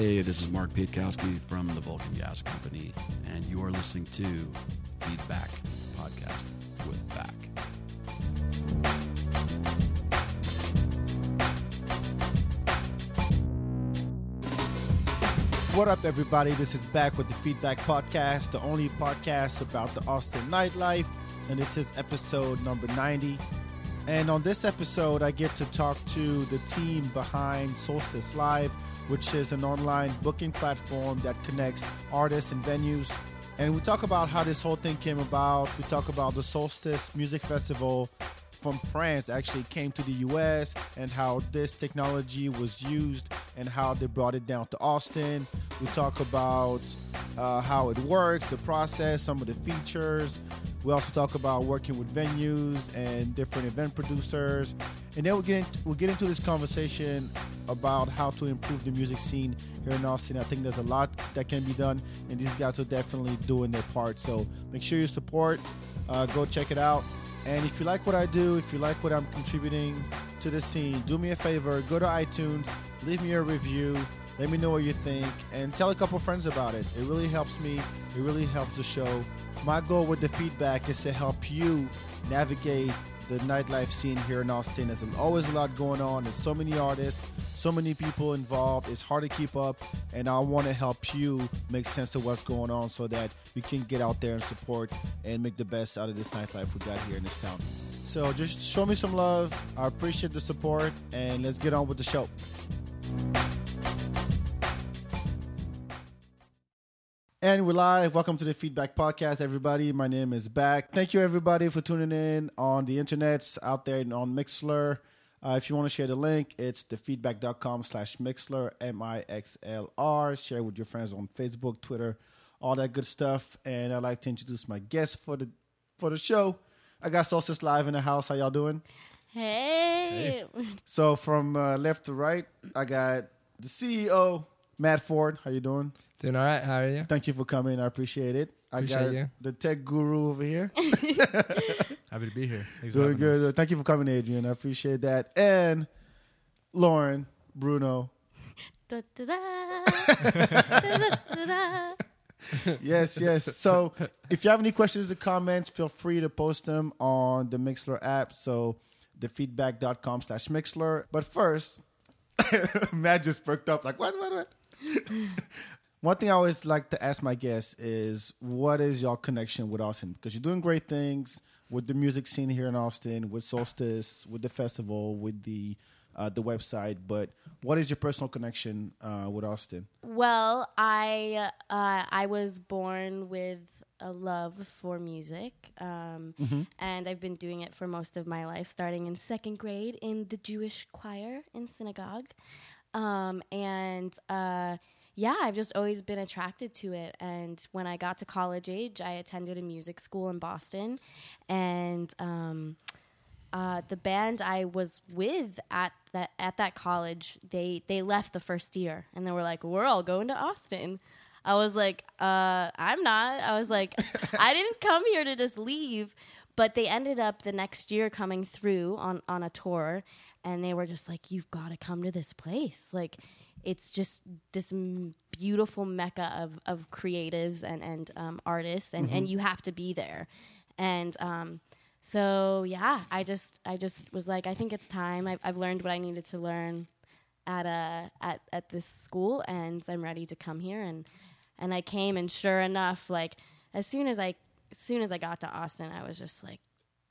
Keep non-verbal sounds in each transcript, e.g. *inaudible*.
Hey, this is Mark Pietkowski from the Vulcan Gas Company, and you are listening to Feedback Podcast with Back. What up, everybody? This is back with the Feedback Podcast, the only podcast about the Austin nightlife, and this is episode number 90. And on this episode, I get to talk to the team behind Solstice Live, which is an online booking platform that connects artists and venues. And we talk about how this whole thing came about. We talk about the Solstice Music Festival from France actually came to the US and how this technology was used and how they brought it down to Austin. We talk about uh, how it works, the process, some of the features. We also talk about working with venues and different event producers. And then we'll get, into, we'll get into this conversation about how to improve the music scene here in Austin. I think there's a lot that can be done, and these guys are definitely doing their part. So make sure you support, uh, go check it out. And if you like what I do, if you like what I'm contributing to the scene, do me a favor, go to iTunes, leave me a review, let me know what you think, and tell a couple friends about it. It really helps me, it really helps the show. My goal with the feedback is to help you navigate the nightlife scene here in Austin. There's always a lot going on. There's so many artists, so many people involved. It's hard to keep up, and I want to help you make sense of what's going on so that you can get out there and support and make the best out of this nightlife we got here in this town. So just show me some love. I appreciate the support, and let's get on with the show. And we're live. Welcome to the Feedback Podcast, everybody. My name is Back. Thank you, everybody, for tuning in on the internets out there and on Mixlr. Uh, if you want to share the link, it's thefeedback.com slash Mixlr, M-I-X-L-R. Share with your friends on Facebook, Twitter, all that good stuff. And I'd like to introduce my guest for the for the show. I got Solstice Live in the house. How y'all doing? Hey. So from uh, left to right, I got the CEO, Matt Ford. How you doing? Doing all right. How are you? Thank you for coming. I appreciate it. I Appreciate got you. the tech guru over here. *laughs* Happy to be here. Thanks Doing good. us. Thank you for coming, Adrian. I appreciate that. And Lauren, Bruno. *laughs* Da, da, da. Yes, yes. So if you have any questions or comments, feel free to post them on the Mixlr app. So thefeedback.com slash Mixlr. But first, *laughs* Matt just perked up like, what, what, what? One thing I always like to ask my guests is, what is your connection with Austin? Because you're doing great things with the music scene here in Austin, with Solstice, with the festival, with the uh, the website. But what is your personal connection uh, with Austin? Well, I uh, I was born with a love for music, um, and I've been doing it for most of my life, starting in second grade in the Jewish choir in synagogue, um, and. Yeah, I've just always been attracted to it. And when I got to college age, I attended a music school in Boston, and um, uh, the band I was with at that at that college, they they left the first year, and they were like, "We're all going to Austin." I was like, uh, "I'm not." I was like, *laughs* "I didn't come here to just leave." But they ended up the next year coming through on on a tour, and they were just like, "You've got to come to this place." Like, it's just this m- beautiful mecca of of creatives and and um, artists, and and you have to be there. And um, so yeah, I just I just was like, I think it's time. I've, I've learned what I needed to learn at a at at this school, and I'm ready to come here. And and I came, and sure enough, like as soon as I as soon as I got to Austin, I was just like,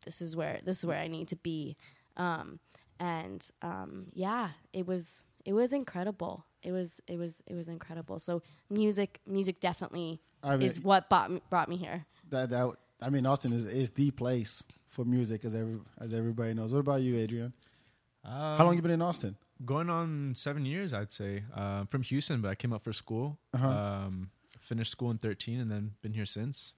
this is where this is where I need to be. Um, and um, yeah, it was it was incredible. It was it was it was incredible. So music music definitely I mean- is what brought me, brought me here. that that I mean Austin is, is the place for music as every as everybody knows. What about you, Adrian? Um, How long you been in Austin? Going on seven years, I'd say. Uh, from Houston, but I came up for school. Uh-huh. Um, finished school in 13 and then been here since.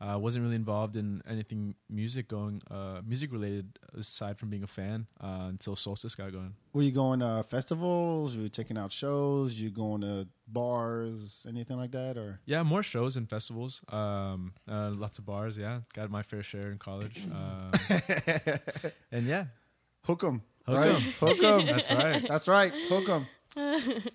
Uh, wasn't really involved in anything music going, uh, music related aside from being a fan uh, until Solstice got going. Were you going to festivals? Were you checking out shows? You going to bars? Anything like that? Or Yeah, more shows and festivals. Um, uh, lots of bars. Yeah, got my fair share in college. Um, *laughs* and yeah, hook 'em, Hook right? 'em. Hook 'em. *laughs* that's right. That's right. Hook 'em. *laughs*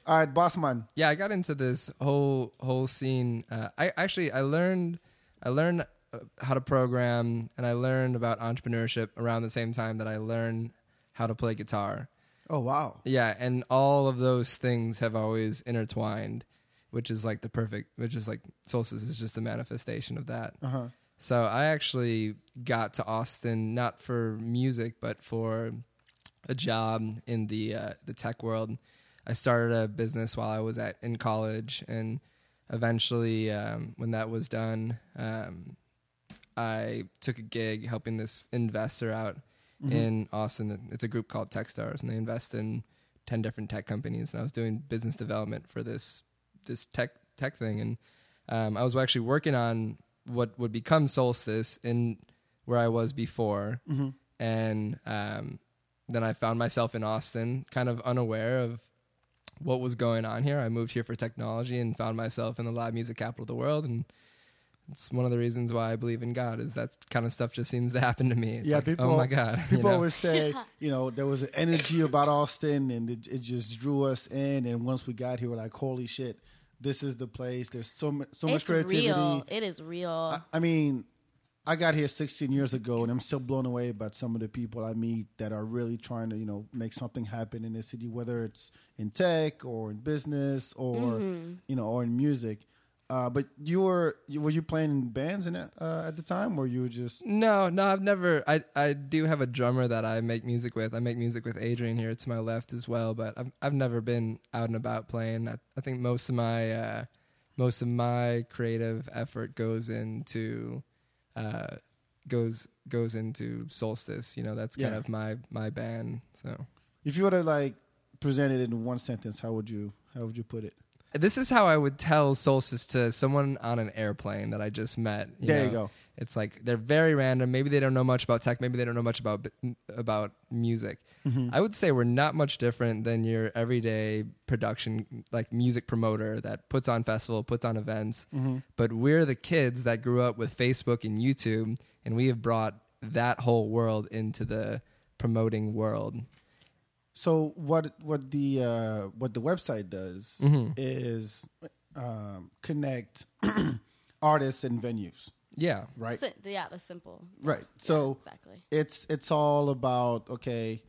All right, Bossman. yeah, I got into this whole whole scene. Uh, I actually I learned I learned uh, how to program and I learned about entrepreneurship around the same time that I learned how to play guitar. Oh wow. Yeah, and all of those things have always intertwined, which is like the perfect. Which is like Solstice is just a manifestation of that. Uh huh. So I actually got to Austin not for music, but for a job in the uh, the tech world. I started a business while I was at in college, and eventually, um, when that was done, um, I took a gig helping this investor out in Austin. It's a group called TechStars, and they invest in ten different tech companies. And I was doing business development for this this tech tech thing, and um, I was actually working on what would become Solstice in where I was before, and um, then I found myself in Austin, kind of unaware of what was going on here. I moved here for technology and found myself in the live music capital of the world, and it's one of the reasons why I believe in God. Is that kind of stuff just seems to happen to me? It's yeah, like, oh people. oh my God, *laughs* you People know? always say, you know, there was an energy about Austin, and it, it just drew us in. And once we got here, we're like, holy shit, this is the place. There's so mu- so much creativity. real. It is real. I, I mean, I got here 16 years ago, and I'm still blown away by some of the people I meet that are really trying to, you know, make something happen in this city, whether it's in tech or in business or, Mm-hmm. you know, or in music. Uh, but you were you, were you playing in bands in it, uh, at the time, or you were just No, no, I've never. I I do have a drummer that I make music with. I make music with Adrian here to my left as well. But I've I've never been out and about playing. I, I think most of my uh, most of my creative effort goes into uh, goes goes into Solstice. You know, that's kind Yeah. of my my band. So if you were to like present it in one sentence, how would you how would you put it? this is how I would tell Solstice to someone on an airplane that I just met. There you know? go. It's like they're very random. Maybe they don't know much about tech. Maybe they don't know much about about music. Mm-hmm. I would say we're not much different than your everyday production, like music promoter that puts on festival, puts on events. Mm-hmm. But we're the kids that grew up with Facebook and YouTube, and we have brought that whole world into the promoting world. So what what the uh, what the website does Mm-hmm. is um, connect *clears throat* artists and venues, Yeah, right? Si- yeah, the simple. Right. Yeah, So exactly. it's it's all about okay,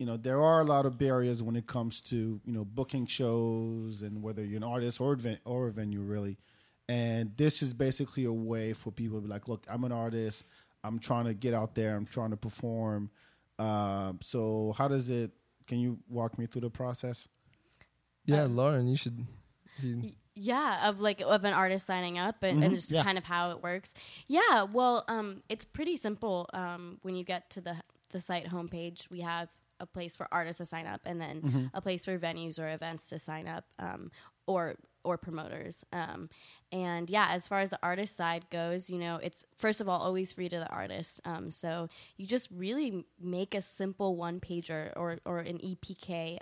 you know, there are a lot of barriers when it comes to you know booking shows and whether you're an artist or ven- or a venue really, and this is basically a way for people to be like, look, I'm an artist, I'm trying to get out there, I'm trying to perform. Um, so how does it? Can you walk me through the process? yeah, Lauren, you should. You, Yeah, of like of an artist signing up and, and just Yeah. kind of how it works. Yeah, well, um, it's pretty simple. Um, when you get to the the site homepage, we have a place for artists to sign up, and then a place for venues or events to sign up, um, or or promoters. Um, and yeah, as far as the artist side goes, you know, it's first of all always free to the artist. Um, so you just really make a simple one pager or or an EPK.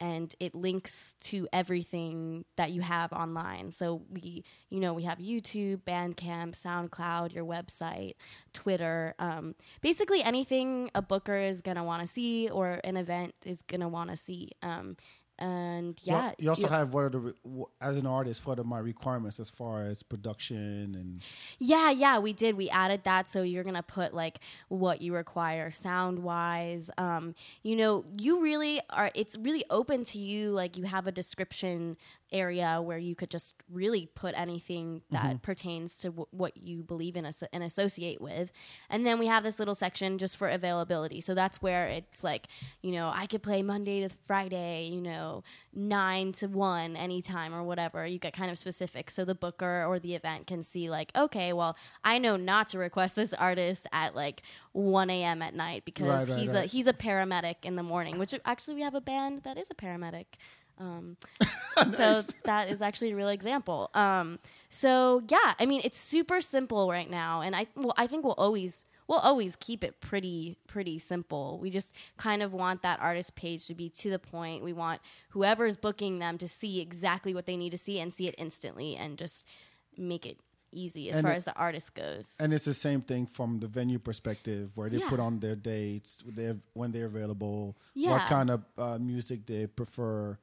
And it links to everything that you have online. So we, you know, we have YouTube, Bandcamp, SoundCloud, your website, Twitter, um, basically anything a booker is gonna want to see or an event is gonna want to see. Um, and You yeah, You also have what are the as an artist what are my requirements as far as production and Yeah, yeah, we did. We added that, so you're gonna put like what you require sound wise. Um, you know, you really are. It's really open to you. Like you have a description area where you could just really put anything that mm-hmm. pertains to w- what you believe in as- and associate with. And then we have this little section just for availability. So that's where it's like, you know, I could play Monday to Friday, you know, nine to one anytime or whatever. You get kind of specific. So the booker or the event can see, like, okay, well, I know not to request this artist at like 1 a.m. at night because Right, right, he's a he's a paramedic in the morning, which actually we have a band that is a paramedic. Um, *laughs* So that is actually a real example. Um, so yeah, I mean, it's super simple right now, and I well, I think we'll always we'll always keep it pretty pretty simple. We just kind of want that artist page to be to the point. We want whoever's booking them to see exactly what they need to see and see it instantly, and just make it easy as And far it- as the artist goes. and it's the same thing from the venue perspective where they Yeah. put on their dates they when they're available Yeah. what kind of uh, music they prefer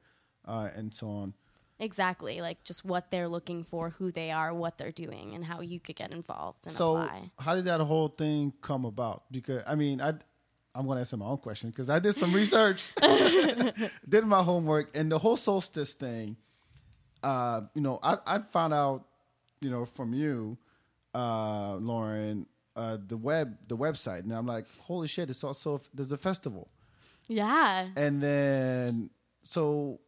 uh, and so on. Exactly, like just what they're looking for, who they are, what they're doing, and how you could get involved and so apply. how did that whole thing come about? Because I mean, I I'm going to answer my own question because I did some research, *laughs* *laughs* did my homework, and the whole solstice thing. Uh, you know, I I found out, you know, from you, uh, Lauren, uh, the web the website, and I'm like, holy shit! It's also there's a festival, Yeah. and then so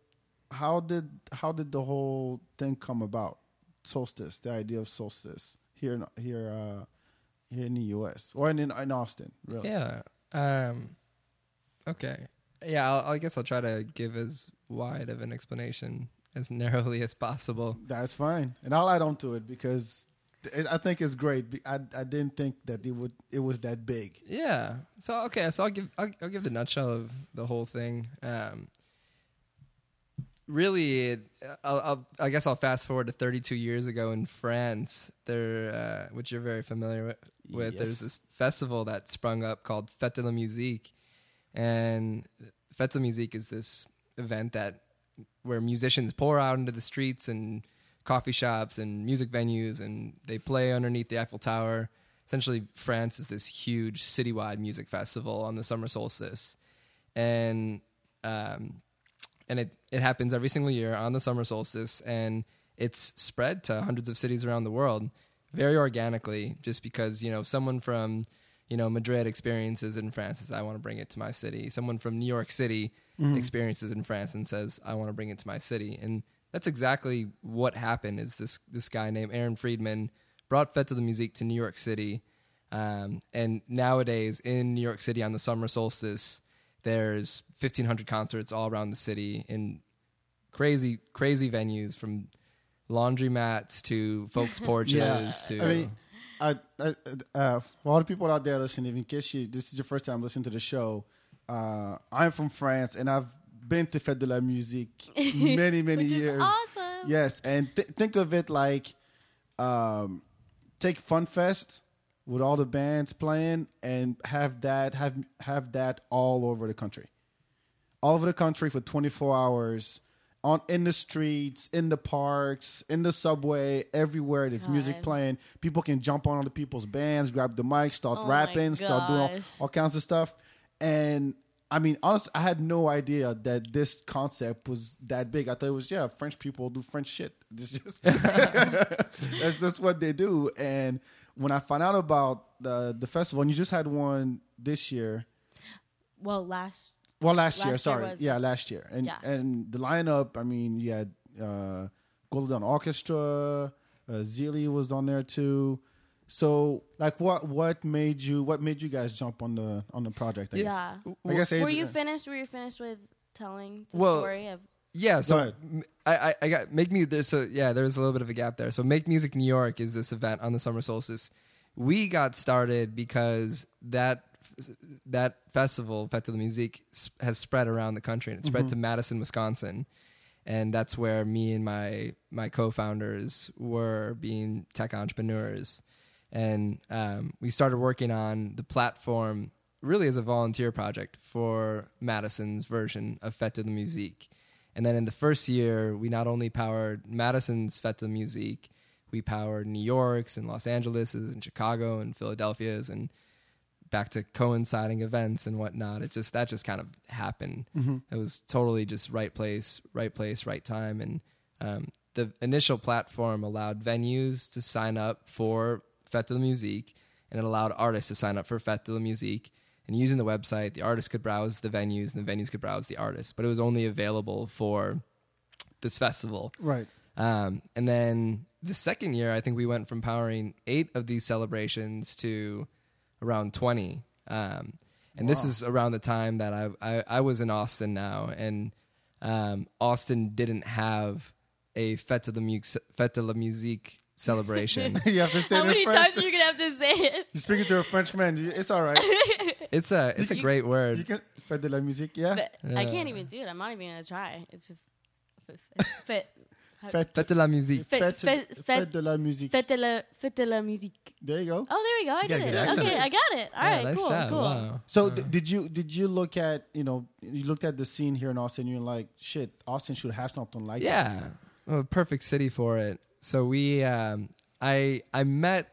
how did how did the whole thing come about? Solstice, the idea of solstice here in here uh, here in the U.S. or in in Austin, really. Yeah. Um, okay. Yeah, I'll, I guess I'll try to give as wide of an explanation as narrowly as possible. That's fine, and I'll add on to it because I think it's great. I I didn't think that it would it was that big. Yeah. So okay, so I'll give I'll, I'll give the nutshell of the whole thing. Um, really, it, I'll, I'll I guess I'll fast forward to 32 years ago in France. There, uh, which you're very familiar with. with. There's this festival that sprung up called Fête de la Musique, and Fête de la Musique is this event that where musicians pour out into the streets and coffee shops and music venues and they play underneath the Eiffel Tower. Essentially, France is this huge citywide music festival on the summer solstice, and um, and it it happens every single year on the summer solstice, and it's spread to hundreds of cities around the world very organically, just because you know someone from you know Madrid experiences it in France says I want to bring it to my city. Someone from New York City experiences it in France and says I want to bring it to my city, and that's exactly what happened. Is this this guy named Aaron Friedman brought Fête de la Musique to New York City, um, and nowadays in New York City on the summer solstice, there's 1,500 concerts all around the city in crazy crazy venues from laundromats to folks' *laughs* porches to I mean, I, I uh, for all the people out there listening, in case you this is your first time listening to the show, uh, I'm from France and I've been to Fête de la Musique *laughs* many many Which is years. awesome. Yes, and th- think of it like um, take Fun Fest with all the bands playing and have that have have that all over the country, all over the country for 24 hours. On in the streets, in the parks, in the subway, everywhere there's music playing. People can jump on other people's bands, grab the mic, start Oh rapping, start doing all, all kinds of stuff. And I mean, honestly, I had no idea that this concept was that big. I thought it was yeah, French people do French shit. It's just *laughs* that's just what they do. And when I found out about the the festival, and you just had one this year, Well, last well, last, year, Last year sorry, was- yeah, last year, and Yeah. and the lineup. I mean, you had uh, Golden Orchestra, uh, Zeely was on there too. So, like, what what made you what made you guys jump on the on the project? I guess. yeah. I guess Were Adrian- you finished? Were you finished with telling the Well, story of? Yeah, so I I, I, got make me there. So yeah, there's a little bit of a gap there. So Make Music New York is this event on the summer solstice. We got started because that that festival, Fête de la Musique, has spread around the country and it spread to Madison, Wisconsin, and that's where me and my my co-founders were being tech entrepreneurs, and um, we started working on the platform really as a volunteer project for Madison's version of Fête de la Musique. And then in the first year, we not only powered Madison's de Musique, we powered New York's and Los Angeles's and Chicago and Philadelphia's and back to coinciding events and whatnot. It just that just kind of happened. It was totally just right place, right place, right time. And um, the initial platform allowed venues to sign up for Fête de la Musique, and it allowed artists to sign up for Fête de la Musique. And using the website, the artists could browse the venues, and the venues could browse the artists. But it was only available for this festival. Right. Um, and then the second year, I think we went from powering eight of these celebrations to around 20. Um, and this is around the time that I, I, I was in Austin now, and um, Austin didn't have a Fête de la, Mu- Fête de la Musique celebration. *laughs* you have to say How it many French. times are you gonna have to say it? You're speaking to a Frenchman. You- It's all right. *laughs* it's a it's a great You word. can Fête de la musique, yeah. But I can't even do it. I'm not even gonna try. It's just fit. fit. Fête, Fête de la musique. Fête- fête, fête- fête fête- de la musique. Fête de la, fête de la musique. There you go. Oh, there we go. I did it. accent. Okay, I got it. All Yeah, right, nice cool, job. cool. Wow. So d- did you did you look at you know you looked at the scene here in Austin? You're like, shit, Austin should have something like that. Yeah, well, perfect city for it. So we, um, I, I met,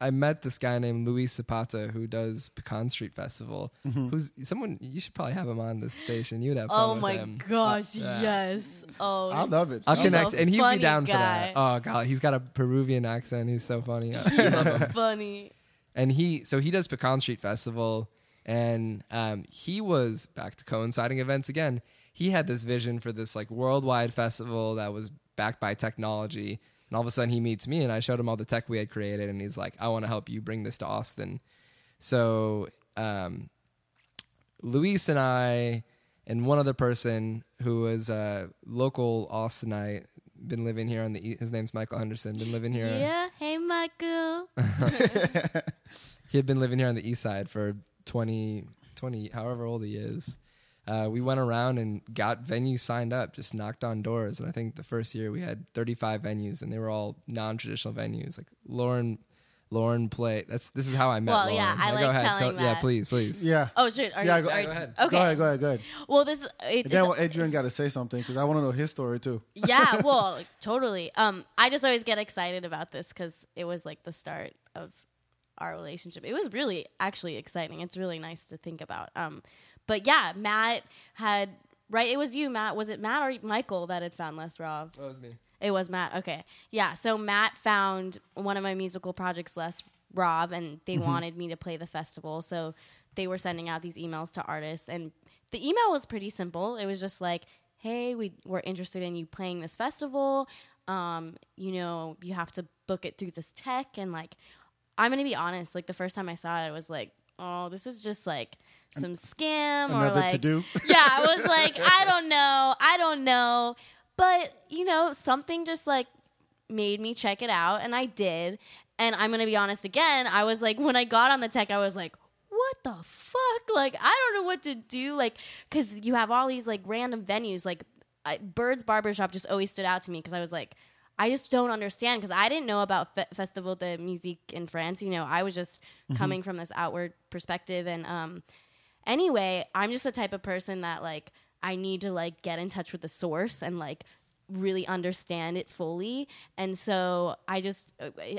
I met this guy named Luis Zapata who does Pecan Street Festival. Who's someone you should probably have him on this station. You would have fun Oh with my him. gosh, yeah. yes. Oh, I love it. I'll He's connect, and he'd be funny down for that. Oh god, he's got a Peruvian accent. He's so funny. I love him. funny. and he so he does Pecan Street Festival, and um, he was back to coinciding events again. He had this vision for this like worldwide festival that was backed by technology, and all of a sudden he meets me, and I showed him all the tech we had created, and he's like, "I want to help you bring this to Austin." So um, Luis and I and one other person who was a local Austinite, been living here on the. E- his name's Michael Henderson. Been living here. Yeah. Hey, Michael. *laughs* he had been living here on the east side for 20, 20 however old he is. Uh, we went around and got venues signed up, just knocked on doors. And I think the first year we had 35 venues and they were all non-traditional venues. Like Lauren, Lauren played. That's, this is how I met Well, Lauren. yeah, I Now like go ahead. telling Yeah, that. please, please. Yeah. Oh, shit. Are Yeah, you, go- are, go ahead. Okay. Go ahead. Go ahead. Go ahead. Well, this it's, Then it's- Adrian got to say something because I want to know his story too. *laughs* yeah. Well, totally. Um, I just always get excited about this because it was like the start of our relationship. It was really actually exciting. It's really nice to think about. Um, but yeah, Matt had right. It was you, Matt. Was it Matt or Michael that had found Les Rob? That was me. It was Matt. Okay. Yeah. So Matt found one of my musical projects, Les Rob, and they wanted me to play the festival. So they were sending out these emails to artists. And the email was pretty simple. It was just like, hey, we, we're interested in you playing this festival. Um, you know, you have to book it through this tech. And like, I'm going to be honest, like the first time I saw it, I was like, oh, this is just like some scam or Another like to do. *laughs* *laughs* yeah, I was like, I don't know, I don't know, but you know, something just like made me check it out, and I did. And I'm gonna be honest again, I was like, when I got on the tech, I was like, what the fuck? Like, I don't know what to do, like, because you have all these like random venues, like I, Bird's Barbershop just always stood out to me because I was like. I just don't understand because I didn't know about Fe- Festival de Musique in France. You know, I was just coming from this outward perspective, and um, anyway, I'm just the type of person that like I need to like get in touch with the source and like really understand it fully. And so I just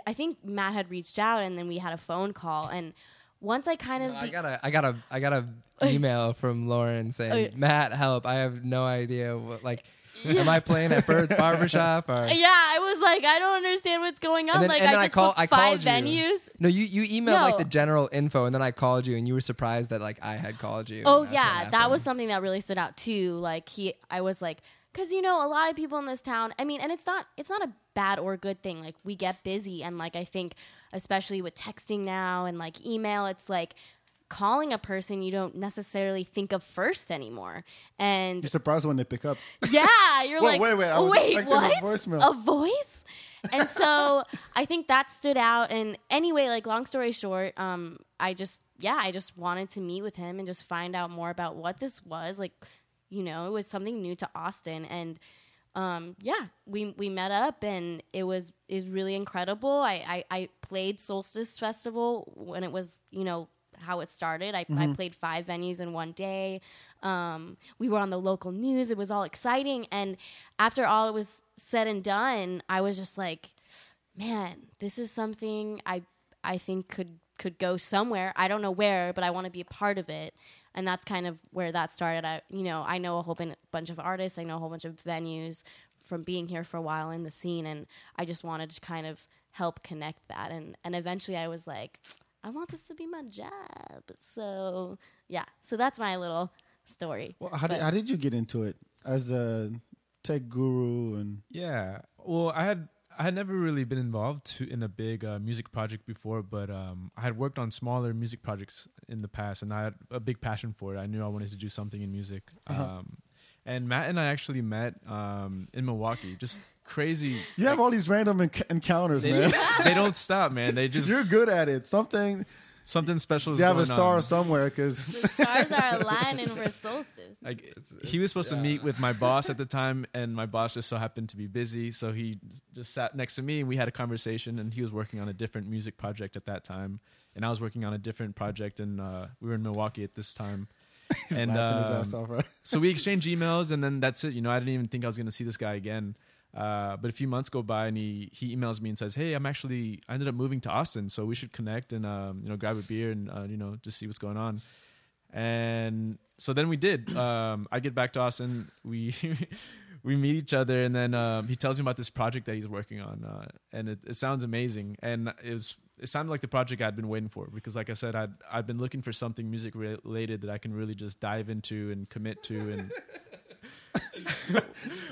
I think Matt had reached out and then we had a phone call and once I kind of I be- got a, I got a, I got a *laughs* email from Lauren saying, oh, Matt, help. I have no idea what, like, am I playing at Bird's Barbershop or? *laughs* yeah, I was like, I don't understand what's going on. And then, like and then I I, just call, booked I five called you. venues. No, you you emailed like the general info, and then I called you, and you were surprised that like I had called you. Oh and that's what yeah, that was something that really stood out too. Like he, I was like, because you know, a lot of people in this town. I mean, and it's not, it's not a bad or good thing. Like we get busy, and like I think, especially with texting now and like email, it's like calling a person you don't necessarily think of first anymore. And You're surprised when they pick up. *laughs* yeah, you're like, wait, wait, I was wait, expecting a what? voicemail. A voice? And so *laughs* I think that stood out. And anyway, like long story short, um, I just yeah, I just wanted to meet with him and just find out more about what this was. Like, you know, it was something new to Austin, and um, yeah, we we met up, and it was is really incredible. I, I I played Solstice Festival when it was you know how it started. I, I played five venues in one day. Um, we were on the local news. It was all exciting. And after all it was said and done, I was just like, man, this is something I I think could could go somewhere. I don't know where, but I want to be a part of it. And that's kind of where that started. I you know I know a whole bin- bunch of artists. I know a whole bunch of venues from being here for a while in the scene, and I just wanted to kind of help connect that. And and eventually I was like, I want this to be my job. So yeah, so that's my little story. Well, how did, how did you get into it as a tech guru and Yeah. Well, I had I had never really been involved to, in a big uh, music project before, but um, I had worked on smaller music projects in the past, and I had a big passion for it. I knew I wanted to do something in music. Uh-huh. Um, and Matt and I actually met um, in Milwaukee. Just crazy. you have all these random enc- encounters, They, man. *laughs* they don't stop, man. They just You're good at it. Something something special. Is you have a star on. somewhere because Stars are aligning for solstice. *laughs* Like It's- he was supposed to meet with my boss at the time, and my boss just so happened to be busy, so he just sat next to me and we had a conversation. And he was working on a different music project at that time, and I was working on a different project, and uh, we were in Milwaukee at this time. *laughs* and laughing his um, ass off, right? so we exchanged emails, and then that's it. You know, I didn't even think I was going to see this guy again. Uh, but a few months go by, and he he emails me and says, "Hey, I'm actually I ended up moving to Austin, so we should connect and um, you know grab a beer and uh, you know just see what's going on." And so then we did. Um, I get back to Austin. We *laughs* we meet each other, and then um, he tells me about this project that he's working on, uh, and it, it sounds amazing. And it was it sounded like the project I'd been waiting for because, like I said, I'd I've been looking for something music related that I can really just dive into and commit to, and *laughs*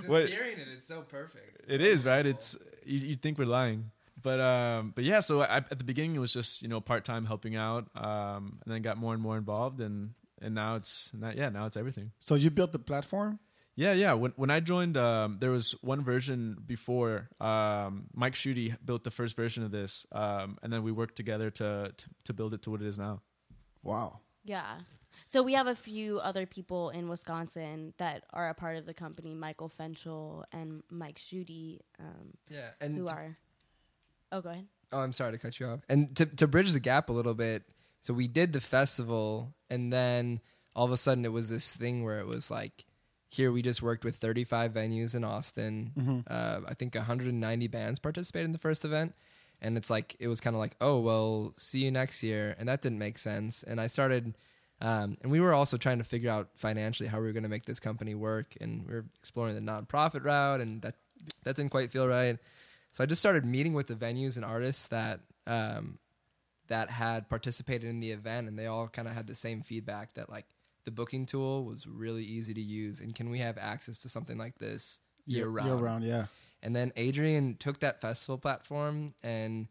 What- hearing it, it's so perfect. it is right. It's you you think we're lying. But um, but yeah. So I, at the beginning, it was just you know part time helping out, um, and then got more and more involved, and and now it's not, yeah now it's everything. So you built the platform. Yeah, yeah. When when I joined, um, there was one version before. Um, Mike Schutte built the first version of this, um, and then we worked together to, to to build it to what it is now. Wow. Yeah. So we have a few other people in Wisconsin that are a part of the company, Michael Fenchel and Mike Schutte, um, Yeah, and who to- are. Oh, go ahead. Oh, I'm sorry to cut you off. And to to bridge the gap a little bit, so we did the festival, and then all of a sudden it was this thing where it was like, here we just worked with 35 venues in Austin. Uh, I think 190 bands participated in the first event, and it's like it was kind of like, oh well, see you next year, and that didn't make sense. And I started. Um, and we were also trying to figure out financially how we were going to make this company work, and we were exploring the nonprofit route, and that that didn't quite feel right. So I just started meeting with the venues and artists that um, that had participated in the event, and they all kind of had the same feedback that like the booking tool was really easy to use, and can we have access to something like this year round? Year round, yeah. And then Adrian took that festival platform and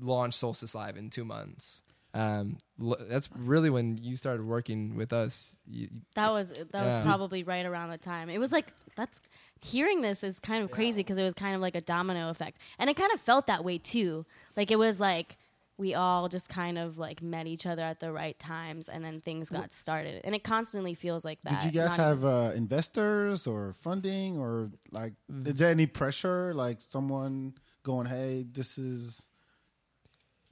launched Solstice Live in two months. Um, l- that's really when you started working with us. You, you- That was that Yeah. was probably right around the time. It was like that's hearing this is kind of crazy because it was kind of like a domino effect, and it kind of felt that way too. Like it was like we all just kind of like met each other at the right times, and then things got started. And it constantly feels like that. Did you guys not have uh, investors or funding or like? Mm. Is there any pressure? Like someone going, "Hey, this is."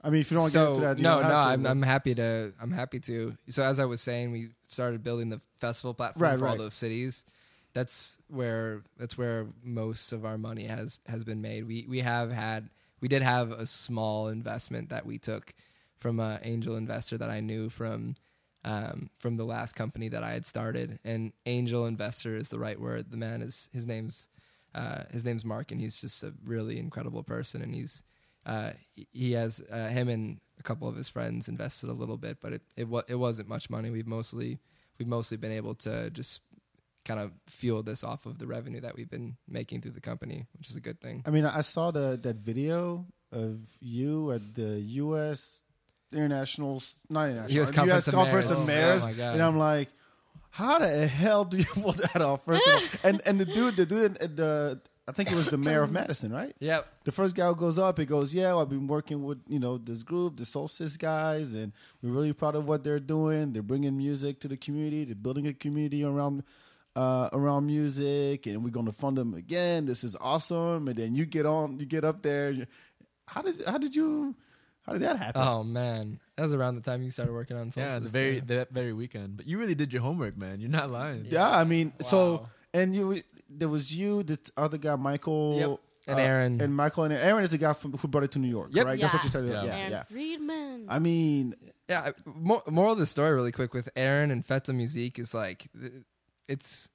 I mean, if you don't so get into that, you no, no, I'm, I'm happy to. I'm happy to. So as I was saying, we started building the festival platform Right, for all those cities. That's where that's where most of our money has has been made. We we have had we did have a small investment that we took from an angel investor that I knew from um, from the last company that I had started. And angel investor is the right word. The man is his name's uh, his name's Mark, and he's just a really incredible person. And he's uh, he- has uh, him and a couple of his friends invested a little bit, but it it, wa- it wasn't much money. We've mostly we've mostly been able to just kind of fuel this off of the revenue that we've been making through the company, which is a good thing. I mean, I saw the that video of you at the U.S. International, not international, US Conference of Conference Mayors. of Oh, Mayors, my God. and I'm like, how the hell do you pull that off? First of all, *laughs* and and the dude, the dude, the I think it was the mayor of Madison, right? *coughs* Yep. The first guy who goes up, he goes, "Yeah, well, I've been working with you know this group, the Solstice guys, and we're really proud of what they're doing. They're bringing music to the community. They're building a community around uh, around music, and we're going to fund them again. This is awesome." And then you get on, you get up there. How did how did you how did that happen? Oh man, that was around the time you started working on Solstice. Yeah, the very that very weekend. But you really did your homework, man. You're not lying. yeah, I mean, so and you there was you, the other guy, Michael. Yep. And uh, Aaron. and Michael and Aaron is the guy from, who brought it to New York, Yep. right? That's what you said. Yeah. Yeah, Aaron yeah. Friedman. I mean, Yeah, I- more, moral of the story, really quick, with Aaron and Feta Musique is like, it's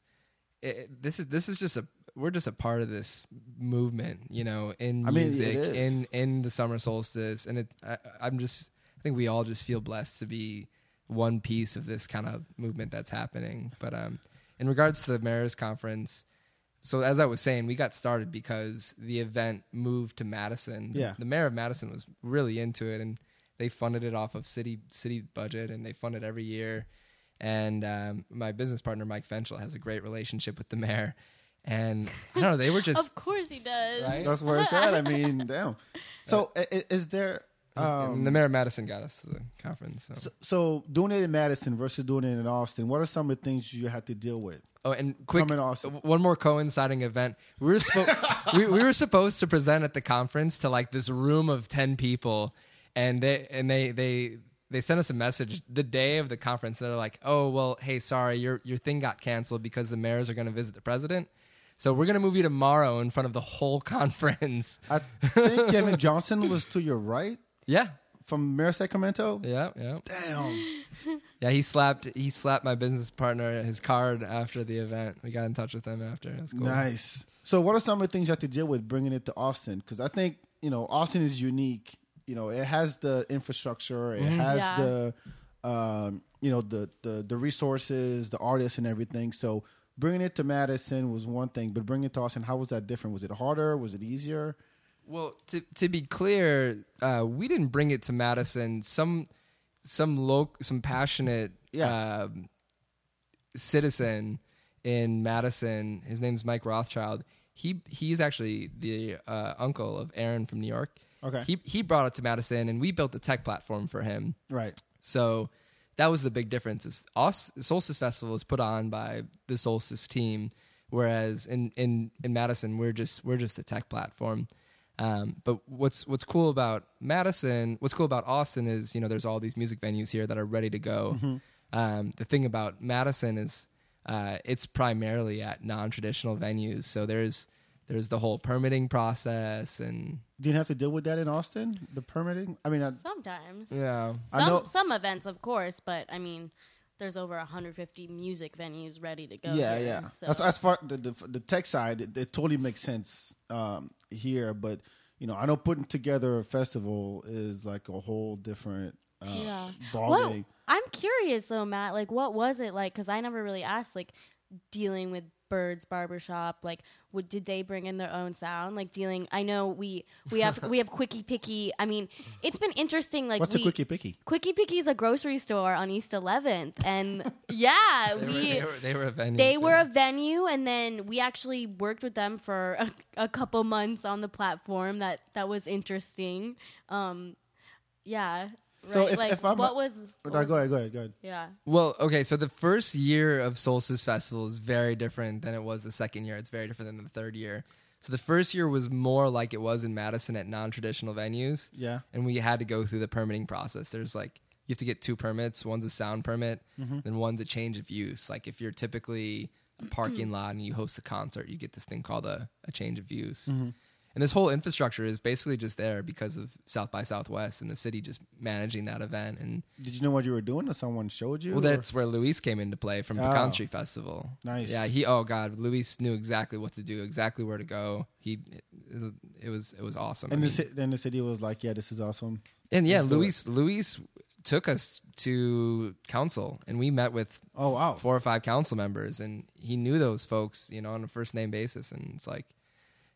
it, this is this is just a we're just a part of this movement, you know, in I mean, music, is. in in the summer solstice, and it I, I'm just I think we all just feel blessed to be one piece of this kind of movement that's happening. But um, in regards to the mayors conference. So as I was saying, we got started because the event moved to Madison. Yeah. The mayor of Madison was really into it and they funded it off of city city budget and they fund it every year. And um, my business partner Mike Fenchel has a great relationship with the mayor, and I don't know. They were *laughs* just of course he does. Right? That's where it's *laughs* at. I mean, damn. So, i- i- is there? Um, and the mayor of Madison got us to the conference. So. So, so doing it in Madison versus doing it in Austin, what are some of the things you have to deal with? Oh, and quick, Come in Austin. one more coinciding event. We were spo- *laughs* we, we were supposed to present at the conference to like this room of ten people, and they and they they they sent us a message the day of the conference. They're like, "Oh, well, hey, sorry, your your thing got canceled because the mayors are going to visit the president." So we're gonna move you tomorrow in front of the whole *laughs* conference. I think Kevin Johnson was to your right Yeah, from Mayor Sacramento. yeah, yeah, Damn. *laughs* yeah. He slapped he slapped my business partner his card after the event. We got in touch with him after. That's cool. Nice. So, what are some of the things you have to deal with bringing it to Austin? Because I think you know Austin is unique. You know, it has the infrastructure, it has Yeah. the, um, you know, the the the resources, the artists, and everything. So, bringing it to Madison was one thing, but bringing it to Austin, how was that different? Was it harder? Was it easier? Well, to to be clear, uh, we didn't bring it to Madison. Some some loc some passionate Yeah. um, citizen in Madison. His name's Mike Rothschild. He he's actually the uh, uncle of Aaron from New York. Okay. He he brought it to Madison, and we built the tech platform for him. Right. So that was the big difference. Is us Solstice Festival is put on by the Solstice team, whereas in in in Madison we're just we're just a tech platform. Um, but what's what's cool about Madison, what's cool about Austin is you know there's all these music venues here that are ready to go. Um, the thing about Madison is uh, it's primarily at non-traditional venues, so there's there's the whole permitting process and Didn't have to deal with that in Austin, the permitting. I mean, I, Sometimes. yeah I Some know- some events, of course, but I mean, there's over 150 music venues ready to go. yeah, here, yeah. So. As, as far the, the the tech side, it, it totally makes sense um, here. But you know, I know putting together a festival is like a whole different uh, yeah. ball Well, game. I'm curious though, Matt. Like, what was it like? Because I never really asked. Like, dealing with Birds Barbershop. Like, what did they bring in their own sound? Like dealing. I know we we have we have Quickie Pickie. I mean, it's been interesting. Like, What's we, the quickie pickie? Quickie Pickie is a grocery store on East 11th, and *laughs* yeah, they, we. were, they, were, they were a venue. they too. were a venue and then we actually worked with them for a, a couple months on the platform that that was interesting um yeah So if- like, if I'm what was, what No, go ahead, go ahead, go ahead. yeah Well, okay, so the first year of Solstice Festival is very different than it was the second year. It's very different than the third year. So the first year was more like it was in Madison at non-traditional venues. Yeah. And we had to go through the permitting process. There's like you have to get two permits. One's a sound permit, mm-hmm. then one's a change of use. Like if you're typically a parking *clears throat* lot and you host a concert, you get this thing called a, a change of use. Mm-hmm. And this whole infrastructure is basically just there because of South by Southwest and the city just managing that event and Did you know what you were doing, or someone showed you? well, or- that's where Luis came into play from the Oh. Country Festival. Nice. Yeah, he. Oh God, Luis knew exactly what to do, exactly where to go. He, it was, it was, it was awesome. I and mean- the, then the city was like, "Yeah, this is awesome." and yeah, Let's Luis, Luis took us to council, and we met with Oh wow, four or five council members, and he knew those folks, you know, on a first name basis, and it's like,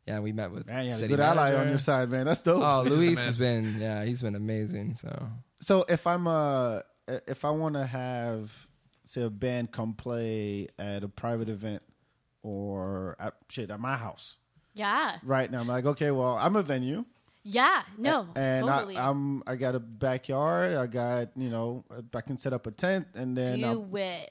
yeah, we met with man, you had a city good ally on your side, man. That's dope. Oh, He's Luis has been, yeah, he's been amazing. So So if I'm uh if I want to have say a band come play at a private event or at, shit at my house yeah right now, I'm like, okay, well, I'm a venue. yeah no and totally I, I'm I got a backyard. I got you know I can set up a tent and then do I'll- it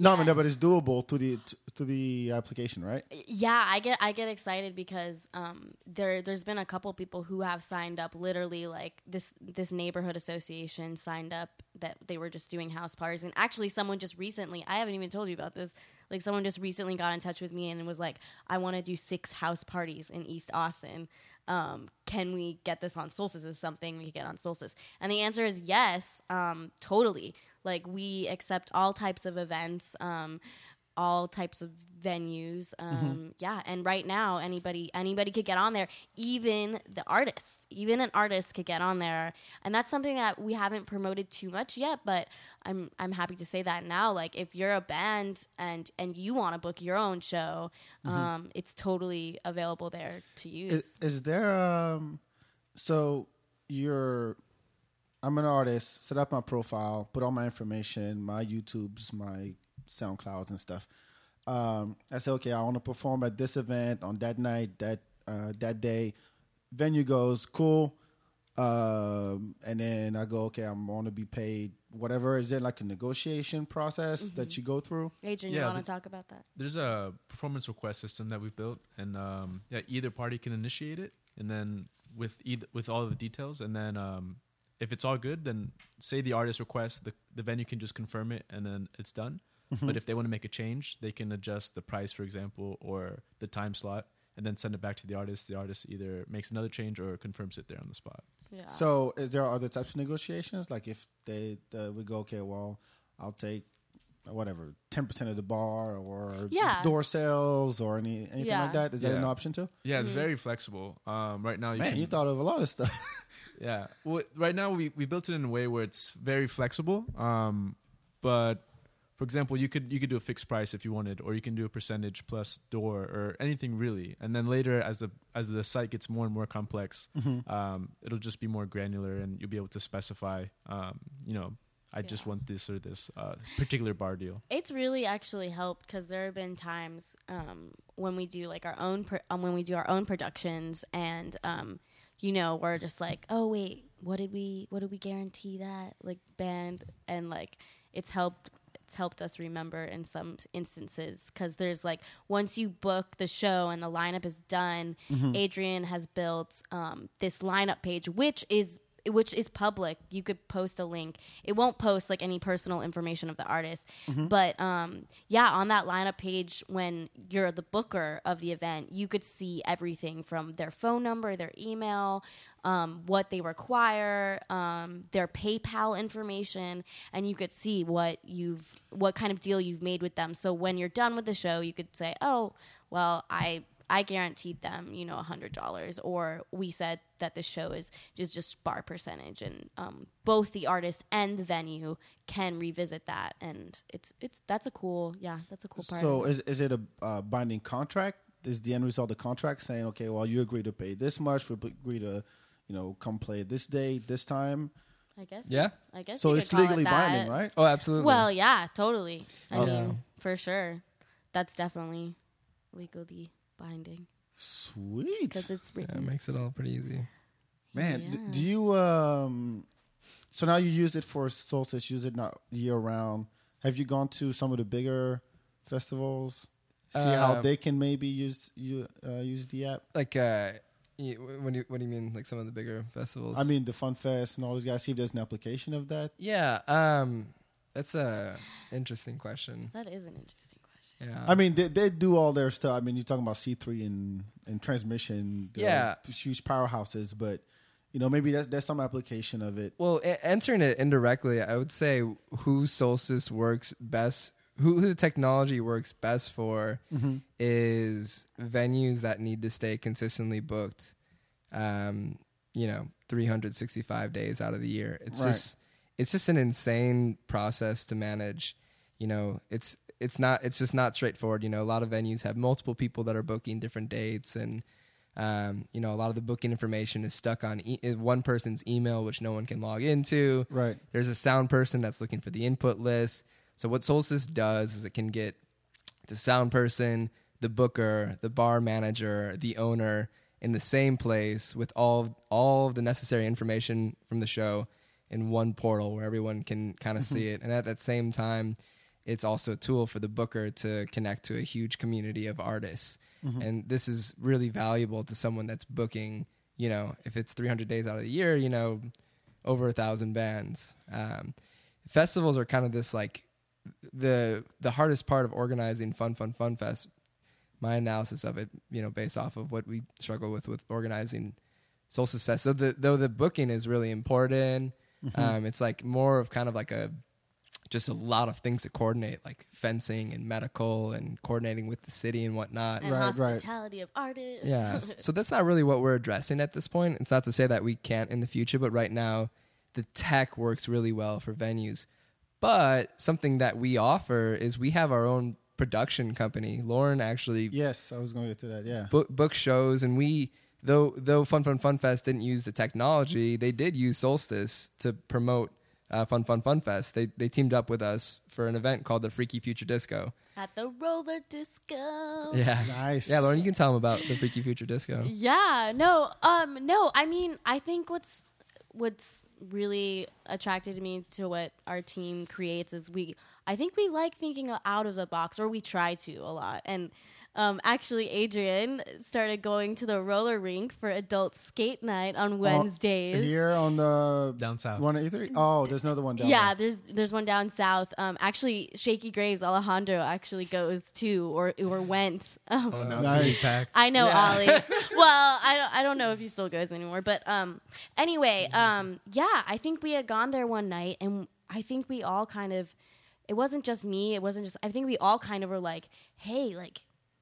no, I mean, no, but it's doable to the to the application, right? yeah i get i get excited because um there there's been a couple people who have signed up literally like this this neighborhood association signed up that they were just doing house parties and actually someone just recently i haven't even told you about this like someone just recently got in touch with me and was like i want to do six house parties in east austin. Um, can we get this on solstice? Is something we could get on solstice? And the answer is yes um, totally. Like we accept all types of events um, all types of venues um, yeah and right now anybody anybody could get on there even the artists even an artist could get on there. And that's something that we haven't promoted too much yet but i'm i'm happy to say that now like if you're a band and and you want to book your own show um, it's totally available there to use. Is, is there um so you're I'm an artist, set up my profile, put all my information, my YouTubes, my SoundClouds and stuff. Um, I say, okay, I want to perform at this event on that night, that uh, that day. Venue goes, cool. um, and then I go, okay, I'm going to be paid whatever. Is it like a negotiation process that you go through? Adrian, Yeah, you want the- to talk about that? There's a performance request system that we've built, and um, yeah, either party can initiate it, and then with either with all of the details, and then um, if it's all good, then say the artist requests, the the venue can just confirm it, and then it's done. But if they want to make a change, they can adjust the price, for example, or the time slot, and then send it back to the artist. The artist either makes another change or confirms it there on the spot. Yeah. So, is there other types of negotiations? Like if they uh, we go, okay, well, I'll take whatever ten percent of the bar or Yeah. door sales or any anything Yeah. like that. Is that an option too? Yeah, it's very flexible. Um, right now, you Man, can, you thought of a lot of stuff. *laughs* Yeah. Well, right now we, we built it in a way where it's very flexible. Um, but for example, you could you could do a fixed price if you wanted, or you can do a percentage plus door or anything really. And then later, as the as the site gets more and more complex, um, it'll just be more granular, and you'll be able to specify. Um, you know, I just want this or this uh, particular bar deal. it's really actually helped because there have been times um, when we do like our own pro- um, when we do our own productions and um, you know we're just like oh wait what did we what did we guarantee that like band and like it's helped it's helped us remember in some instances because there's like once you book the show and the lineup is done adrian has built um, this lineup page which is which is public. You could post a link. It won't post like any personal information of the artist, but um, yeah, on that lineup page, when you're the booker of the event, you could see everything from their phone number, their email, um, what they require, um, their PayPal information, and you could see what you've what kind of deal you've made with them. So when you're done with the show, you could say, "Oh, well, I." I guaranteed them, you know, a hundred dollars, or we said that the show is just just bar percentage, and um, both the artist and the venue can revisit that, and it's it's that's a cool, yeah, that's a cool part. so, of it. is is it a uh, binding contract? Is the end result of the contract saying, okay, well, you agree to pay this much, we agree to, you know, come play this day, this time? I guess, Yeah. I guess. So it's could call it legally binding, right? Oh, absolutely. Well, yeah, totally. I Oh. mean, Yeah. for sure, that's definitely legally binding Sweet. because it's yeah, it makes it all pretty easy. Man, d- do you um so now you use it for solstice, use it not year round. Have you gone to some of the bigger festivals? See how Uh, they can maybe use you uh, use the app. Like, uh, what do you what do you mean? Like some of the bigger festivals? I mean, the Fun Fest and all those guys. See if there's an application of that. yeah. Um, that's a interesting question. That is an interesting question. Yeah. I mean, they, they do all their stuff. I mean, you're talking about C3 and and transmission. Yeah. huge powerhouses, but you know, maybe that's there's some application of it. Well, a- answering it indirectly, I would say who Solstice works best, who, who the technology works best for, is venues that need to stay consistently booked. Um, you know, 365 days out of the year. It's Right. just, it's just an insane process to manage. You know, it's it's not it's just not straightforward. You know, a lot of venues have multiple people that are booking different dates and. Um, you know, a lot of the booking information is stuck on e- one person's email, which no one can log into. Right. There's a sound person that's looking for the input list. So what Solstice does is it can get the sound person, the booker, the bar manager, the owner in the same place with all all of the necessary information from the show in one portal where everyone can kind of see it. And at that same time, it's also a tool for the booker to connect to a huge community of artists. And this is really valuable to someone that's booking, you know, if it's 300 days out of the year, you know, over a thousand bands. Um, festivals are kind of this like the the hardest part of organizing Fun Fun Fun Fest. My analysis of it, you know, based off of what we struggle with with organizing Solstice Fest. So the, though the booking is really important, um, it's like more of kind of like a just a lot of things to coordinate, like fencing and medical and coordinating with the city and whatnot. And Right, right. hospitality of artists. Yeah. *laughs* so that's not really what we're addressing at this point. It's not to say that we can't in the future, but right now the tech works really well for venues. But something that we offer is we have our own production company. Lauren actually Yes, I was going to get to that. Yeah. book, book shows and we though though Fun Fun Fun Fest didn't use the technology, they did use Solstice to promote uh, Fun Fun Fun Fest. They they teamed up with us for an event called the Freaky Future Disco. At the roller disco. Yeah. Nice. Yeah, Lauren, you can tell them about the Freaky Future Disco. Yeah, no, um, no. I mean, I think what's what's really attracted me to what our team creates is we I think we like thinking out of the box or we try to a lot. And um, actually, Adrian started going to the roller rink for adult skate night on Wednesdays. Here on the Down south. one eighty three. Oh, there's another one down. yeah, there. there's there's one down south. Um, actually, Shakey Graves Alejandro actually goes to or or went. *laughs* Um, Oh no, it's Nice. packed. I know Yeah. Ollie. *laughs* well, I don't, I don't know if he still goes anymore, but um, anyway, um, yeah, I think we had gone there one night, and I think we all kind of, it wasn't just me, it wasn't just, I think we all kind of were like, hey, like,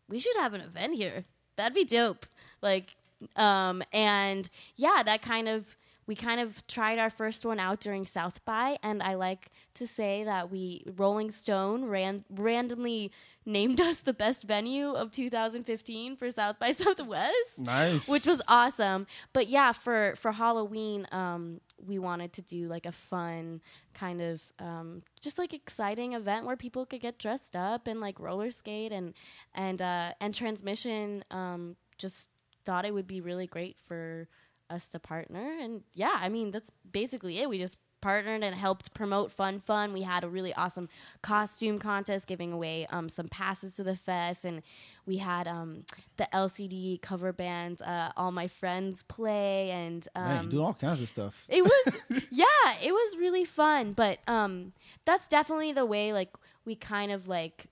we should have an event here. That'd be dope. Like, um, and yeah, that kind of. We kind of tried our first one out during South by, and I like to say that we Rolling Stone ran randomly named us the best venue of 2015 for South by *laughs* Southwest nice. which was awesome. But yeah, for for Halloween, um, we wanted to do like a fun kind of um, just like exciting event where people could get dressed up and like roller skate and and uh, and transmission. Um, just thought it would be really great for us to partner. And yeah, I mean that's basically it. We just partnered and helped promote Fun Fun. We had a really awesome costume contest giving away um, some passes to the fest, and we had um, the LCD cover band uh, All My Friends play, and Man, um, you doing all kinds of stuff. it was *laughs* yeah, it was really fun. But um, that's definitely the way like we kind of like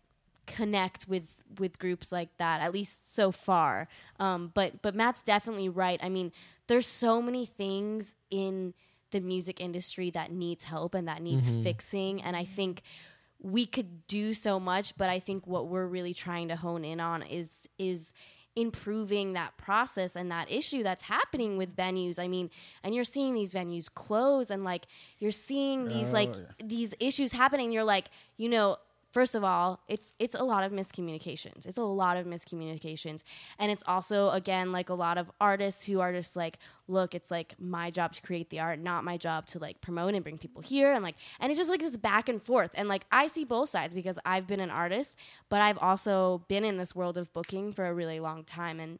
connect with with groups like that at least so far um but but matt's definitely right i mean there's so many things in the music industry that needs help and that needs mm-hmm. fixing. And i think we could do so much but i think what we're really trying to hone in on is is improving that process and that issue that's happening with venues. I mean and you're seeing these venues close and like you're seeing these Oh, like yeah. these issues happening you're like you know first of all it's it's a lot of miscommunications. It's a lot of miscommunications. And it's also again like a lot of artists who are just like look it's like my job to create the art not my job to like promote and bring people here. And like and it's just like this back and forth. And like i see both sides because i've been an artist but i've also been in this world of booking for a really long time. And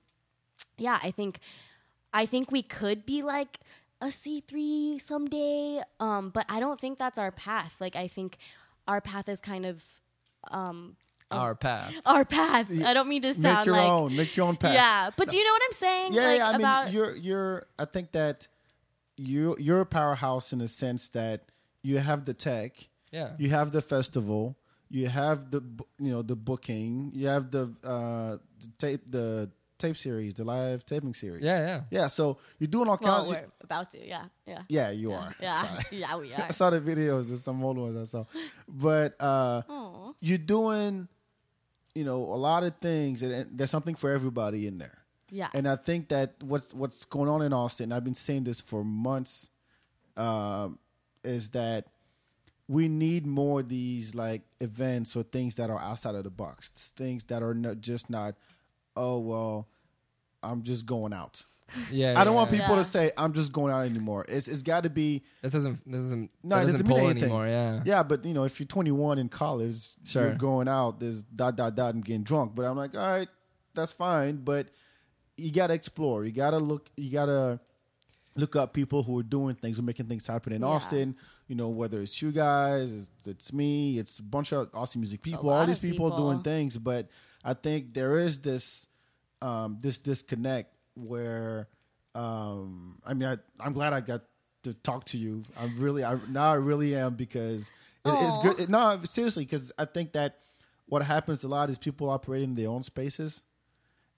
yeah i think i think we could be like a c3 someday um but i don't think that's our path. Like i think our path is kind of Our path. *laughs* our path i don't mean to sound Make your like own. Make your own path. yeah but do you know what i'm saying Yeah, like yeah, I about mean, you're you're. I think that you you're a powerhouse in the sense that you have the tech, Yeah. you have the festival, you have the you know the booking, you have the uh, the tape the tape series, the live taping series. Yeah, yeah. yeah. So you're doing all well kinds. we're about to yeah yeah yeah, you are. yeah Sorry. *laughs* yeah we *laughs* are I saw the videos of some old ones I saw, but uh, Aw. you're doing, you know, a lot of things, and- and there's something for everybody in there. yeah And I think that what's what's going on in Austin, I've been saying this for months, um, is that we need more of these like events or things that are outside of the box, things that are not, just not, oh well, I'm just going out. Yeah. I don't yeah. want people Yeah. to say I'm just going out anymore. It's it's got to be That doesn't that doesn't no, that it doesn't doesn't mean anything. anymore. Yeah. Yeah, but you know, if you're 21 in college, Sure. you're going out, there's dot dot dot and getting drunk. But I'm like, all right, that's fine, but you gotta explore. You gotta look. You gotta look up people who are doing things, who are making things happen in Yeah. Austin. You know, whether it's you guys, it's, it's me, it's a bunch of Austin music people, all these people, people. doing things. But I think there is this um, this disconnect where um, I mean, I, I'm glad I got to talk to you. I'm really, I now I really am because it, it's good. It, no, seriously, because I think that what happens a lot is people operate in their own spaces,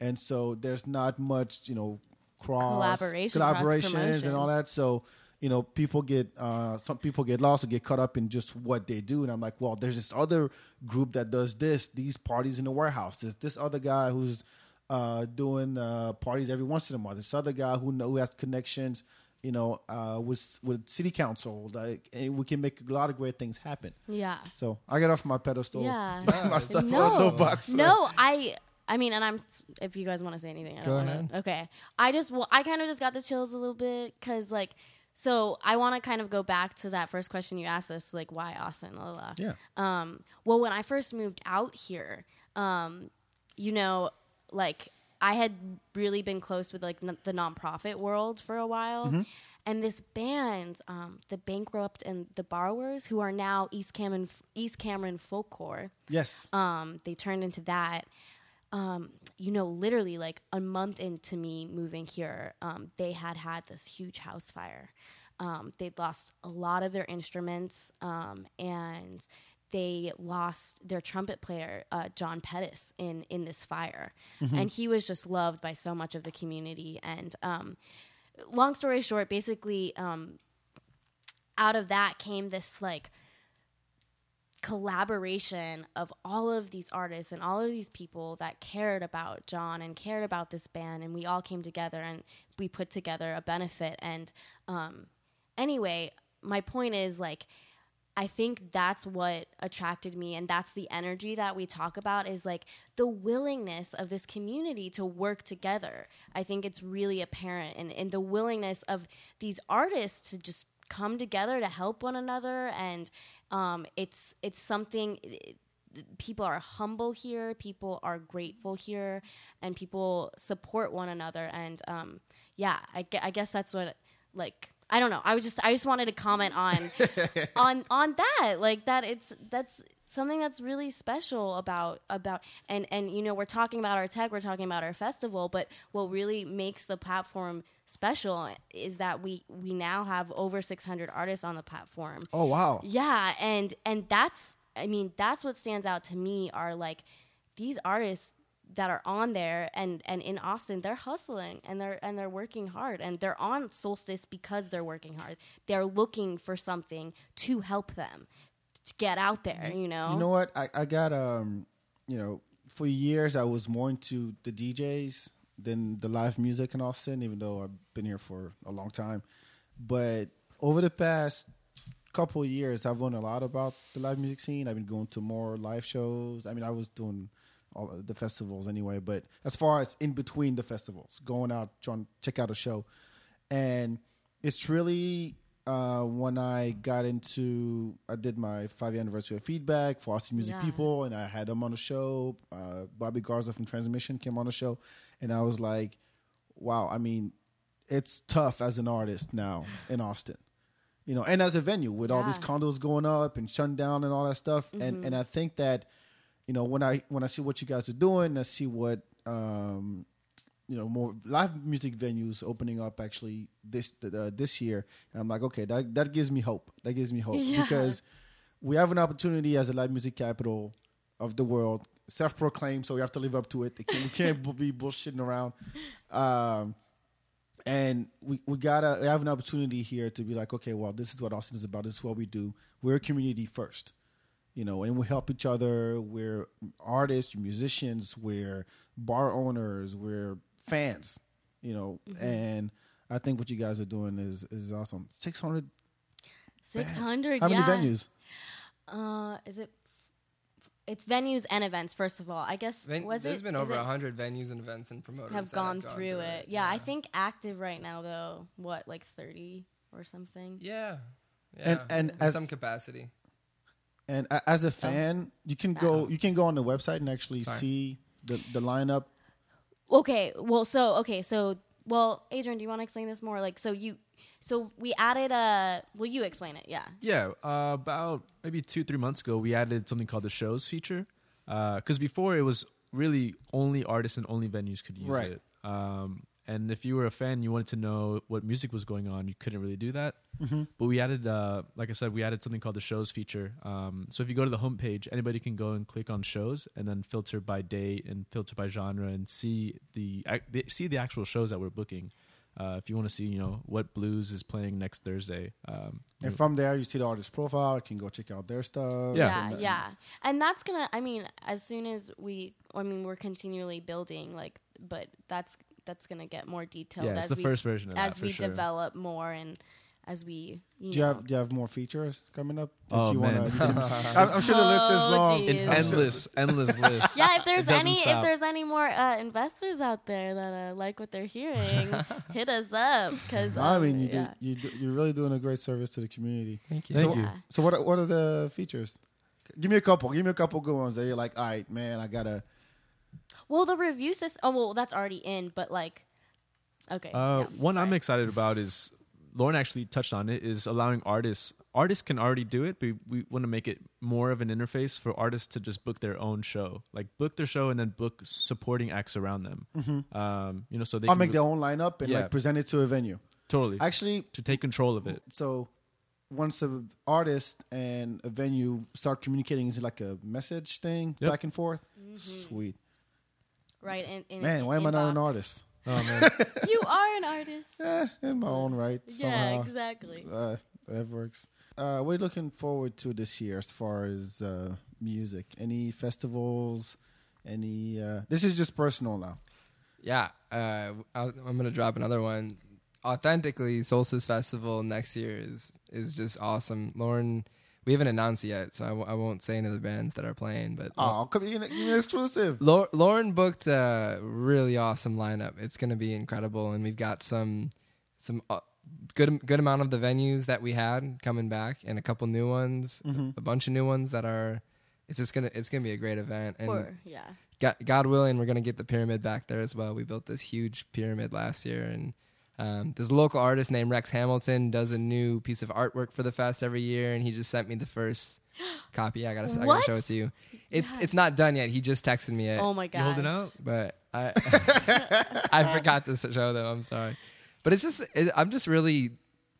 and so there's not much, you know, cross Collaboration, collaborations, and all that. So you know, people get uh, some people get lost or get caught up in just what they do, and I'm like, well, there's this other group that does this, these parties in the warehouse. There's this other guy who's uh, doing uh, parties every once in a while. This other guy who know who has connections, you know, uh, with with city council. Like, and we can make a lot of great things happen. yeah So I get off my pedestal. Yeah. *laughs* my stuff No. on the soapbox. No, I. I mean, and I'm. If you guys want to say anything, I don't Go want ahead. to. Okay, I just. Well, I kind of just got the chills a little bit because, like, so I want to kind of go back to that first question you asked us, like, why Austin? La, la, la. Yeah. Um. Well, when I first moved out here, um, you know, like I had really been close with like n- the nonprofit world for a while, and this band, um, the Bankrupt and the Borrowers, who are now East Cameron East Cameron Folkcore, Yes. um, they turned into that. Um, you know, literally like a month into me moving here, um, they had had this huge house fire. Um, they'd lost a lot of their instruments, um, and they lost their trumpet player, uh, John Pettis, in in this fire, and he was just loved by so much of the community. And um, long story short, basically, um, out of that came this like collaboration of all of these artists and all of these people that cared about John and cared about this band, and we all came together and we put together a benefit. And um, anyway, my point is like, I think that's what attracted me, and that's the energy that we talk about is like the willingness of this community to work together. I think it's really apparent, and, and the willingness of these artists to just come together to help one another, and um, it's it's something. people are humble here, people are grateful here, and people support one another. And um, yeah, I, I guess that's what like I don't know. I was just I just wanted to comment on *laughs* on on that like that it's that's something that's really special about about and and you know we're talking about our tech we're talking about our festival but what really makes the platform special is that we we now have over 600 artists on the platform oh wow. yeah, and and that's I mean that's what stands out to me are like these artists that are on there and and in Austin they're hustling and they're and they're working hard and they're on Solstice because they're working hard. They're looking for something to help them to get out there, you know. You know what? I, I got um, you know, for years I was more into the DJs than the live music in Austin, even though I've been here for a long time. But over the past couple of years, I've learned a lot about the live music scene. I've been going to more live shows. I mean, I was doing all the festivals anyway, but as far as in between the festivals, going out trying to check out a show, and it's really uh, when I got into, I did my five year anniversary of feedback for Austin Music Yeah. People, and I had them on the show. Uh, Bobby Garza from Transmission came on the show, and I was like, wow, I mean, it's tough as an artist now *sighs* in Austin, you know, and as a venue with all these condos going up and shutting down and all that stuff, and and I think that, you know, when I when I see what you guys are doing, I see what. Um, you know more live music venues opening up actually this uh, this year. And i'm like okay that that gives me hope. That gives me hope *laughs* Yeah. because we have an opportunity as a live music capital of the world self-proclaimed so we have to live up to it. We can't, we *laughs* can't be bullshitting around. Um and we, we gotta we have an opportunity here to be like okay well this is what austin is about. This is what we do. We're a community first you know, and we help each other. We're artists, musicians, we're bar owners, we're fans, you know, and I think what you guys are doing is is awesome. Six hundred. 600 How many yeah. venues? Uh is it it's venues and events first of all. I guess Ven- was there's it been over a hundred venues and events and promoters have that gone through it. Yeah, I think active right now though, what like 30 or something. Yeah, yeah, And- and in as- some capacity. And a- as a fan, you can go you can go on the website and actually Sorry. see the the lineup. Okay, well, so okay, so well, Adrian, do you want to explain this more? Like, so you, so we added a. Will you explain it? Yeah. Yeah, uh, about maybe two, three months ago, we added something called the shows feature. Because before it was really only artists and only venues could use Right. it. Um, and if you were a fan, you wanted to know what music was going on, you couldn't really do that. But we added, uh, like I said, we added something called the shows feature. Um, so if you go to the homepage, anybody can go and click on shows and then filter by date and filter by genre and see the see the actual shows that we're booking. Uh, if you want to see, you know, what blues is playing next Thursday, um, you And from there, you see the artist profile. You can go check out their stuff. Yeah. yeah and, yeah and that's gonna i mean as soon as we i mean we're continually building like but that's that's gonna get more detailed yeah, it's as the we first version of as for we sure. develop more and as we you Do you know have do you have more features coming up? that Oh, you wanna- man. *laughs* I'm, I'm sure the list is long. geez. An endless, endless *laughs* list. yeah, if there's It doesn't any if there's any more uh, investors out there that uh, like what they're hearing, *laughs* hit us up because I mean, you yeah. do, you do, you're really doing a great service to the community. Thank you. So, Thank you. So what are, what are the features? Give me a couple. Give me a couple good ones that you're like, all right, man, I gotta. Well, the review system. Oh, well, that's already in, but like, okay. Uh, yeah, one I'm excited about is Lauren actually touched on it is allowing artists. Artists can already do it, but we want to make it more of an interface for artists to just book their own show, like book their show and then book supporting acts around them. Um, you know, so they I'll can make re- their own lineup and Yeah. like present it to a venue. totally Actually, to take control of it. so once the artist and a venue start communicating, is it like a message thing Yep. back and forth? Sweet. Right. In, in Man, why am I not an artist? Oh man, *laughs* You are an artist. Eh, in my own right. Yeah, exactly. Uh, that works. Uh, we're looking forward to this year as far as uh, music. Any festivals? Any? Uh, this is just personal now. Yeah, uh, I'll, I'm gonna drop another one. Authentically, Solstice Festival next year is is just awesome. Lauren, we haven't announced yet, so I, w- I won't say any of the bands that are playing. But Oh, come give me give me an exclusive. Lau- Lauren booked a really awesome lineup. It's going to be incredible, and we've got some some uh, good good amount of the venues that we had coming back, and a couple new ones, a bunch of new ones that are. It's just gonna it's gonna be a great event, and For yeah. God, God willing, we're gonna get the pyramid back there as well. We built this huge pyramid last year, and um, there's a local artist named Rex Hamilton does a new piece of artwork for the fest every year, and he just sent me the first *gasps* copy. I gotta I gotta What? show it to you. It's Yeah. it's not done yet. He just texted me it Oh my you god. holding out? but I *laughs* *laughs* I forgot to show them. I'm sorry, but it's just it, I'm just really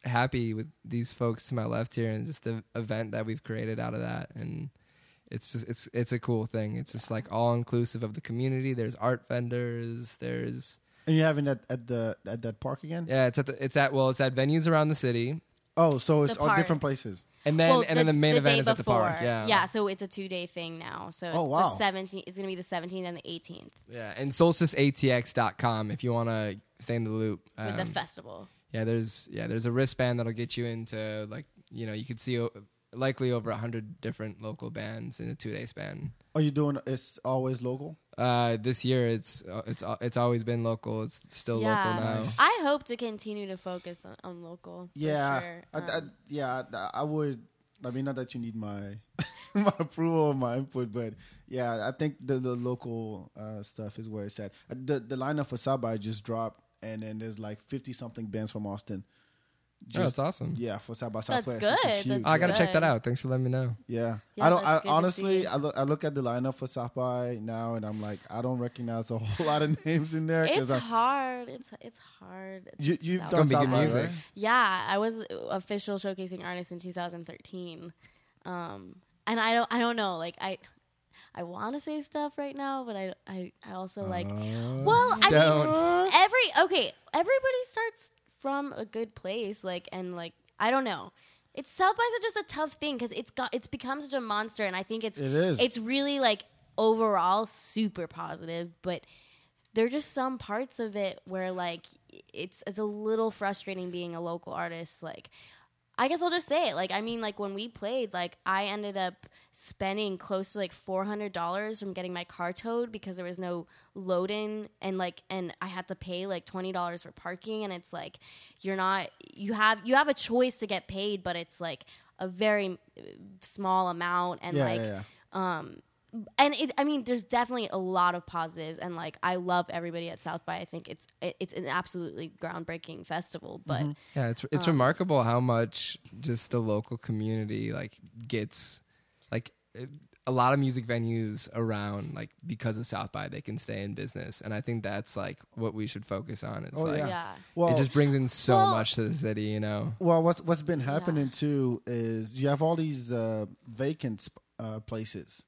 happy with these folks to my left here and just the event that we've created out of that and it's just it's it's a cool thing. It's just like all inclusive of the community. There's art vendors. There's And you're having that at the at that park again? yeah. It's at the it's at well it's at venues around the city Oh, so it's The all park. different places. and then Well, and then the main event day is at the park. before. Yeah Yeah, so it's a two day thing now. So it's Oh, wow. the 17th. It's going to be the 17th and the 18th yeah and solsticeatx.com if you want to stay in the loop. with the Um, festival. Yeah, there's yeah, there's a wristband that'll get you into like you know you could see o- likely over a hundred different local bands in a two day span. Are you doing? It's always local. Uh, this year it's uh, it's it's always been local. It's still yeah. local now. I hope to continue to focus on, on local. for Yeah, sure. I, I, Um, yeah, I, I would. I mean, not that you need my *laughs* my approval or my input, but yeah, I think the, the local uh, stuff is where it's at. Uh, The the lineup for South by just dropped, and then there's like fifty something bands from Austin. Oh, that's awesome. Yeah, for South by Southwest. That's good. That's huge. Oh, I gotta check that out. Thanks for letting me know. Yeah. Yeah, I don't. I, that's good to honestly, see. I look. I look at the lineup for South by now, and I'm like, I don't recognize a *laughs* whole lot of names in there. it's I, hard. It's it's hard. you, you've South done South by, music. right? Yeah, I was official showcasing artist in 2013, um, and I don't I don't know like I I want to say stuff right now, but I I, I also like Uh, well I Don't. mean every okay everybody starts from a good place like and like I don't know. It's South by is just a tough thing because it's got it's become such a monster, and I think it's It is. it's really like overall super positive, but there are just some parts of it where like it's it's a little frustrating being a local artist like I guess I'll just say it. Like, I mean, like when we played, like I ended up spending close to like four hundred dollars from getting my car towed because there was no load in, and like, and I had to pay like twenty dollars for parking, and it's like you're not you have you have a choice to get paid, but it's like a very uh, small amount, and Yeah, like yeah, yeah. And it, I mean, there's definitely a lot of positives, and like I love everybody at South by. I think it's it, it's an absolutely groundbreaking festival, but Mm-hmm. Yeah, it's Um, it's remarkable how much just the local community like gets like a lot of music venues around like because of South by they can stay in business, and I think that's like what we should focus on. It's Oh, like yeah. yeah. Well, it just brings in so Well- much to the city, you know. Well, what's what's been happening too is you have all these uh, vacant uh, places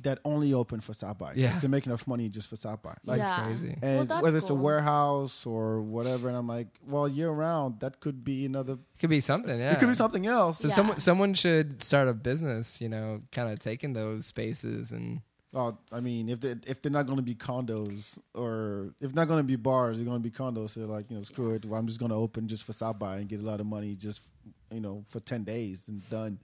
that only open for South by. Yeah. They make enough money just for South by. Like, yeah. crazy. and Well, that's whether it's a warehouse or whatever, and I'm like, well, year round, that could be another. It could be something. Yeah, It could be something else. So Yeah. someone someone should start a business, you know, kind of taking those spaces and Oh, I mean, if they if they're not going to be condos or if not going to be bars, they're going to be condos. So they're like, you know, screw it. Well, I'm just going to open just for South by and get a lot of money just you know for ten days and done.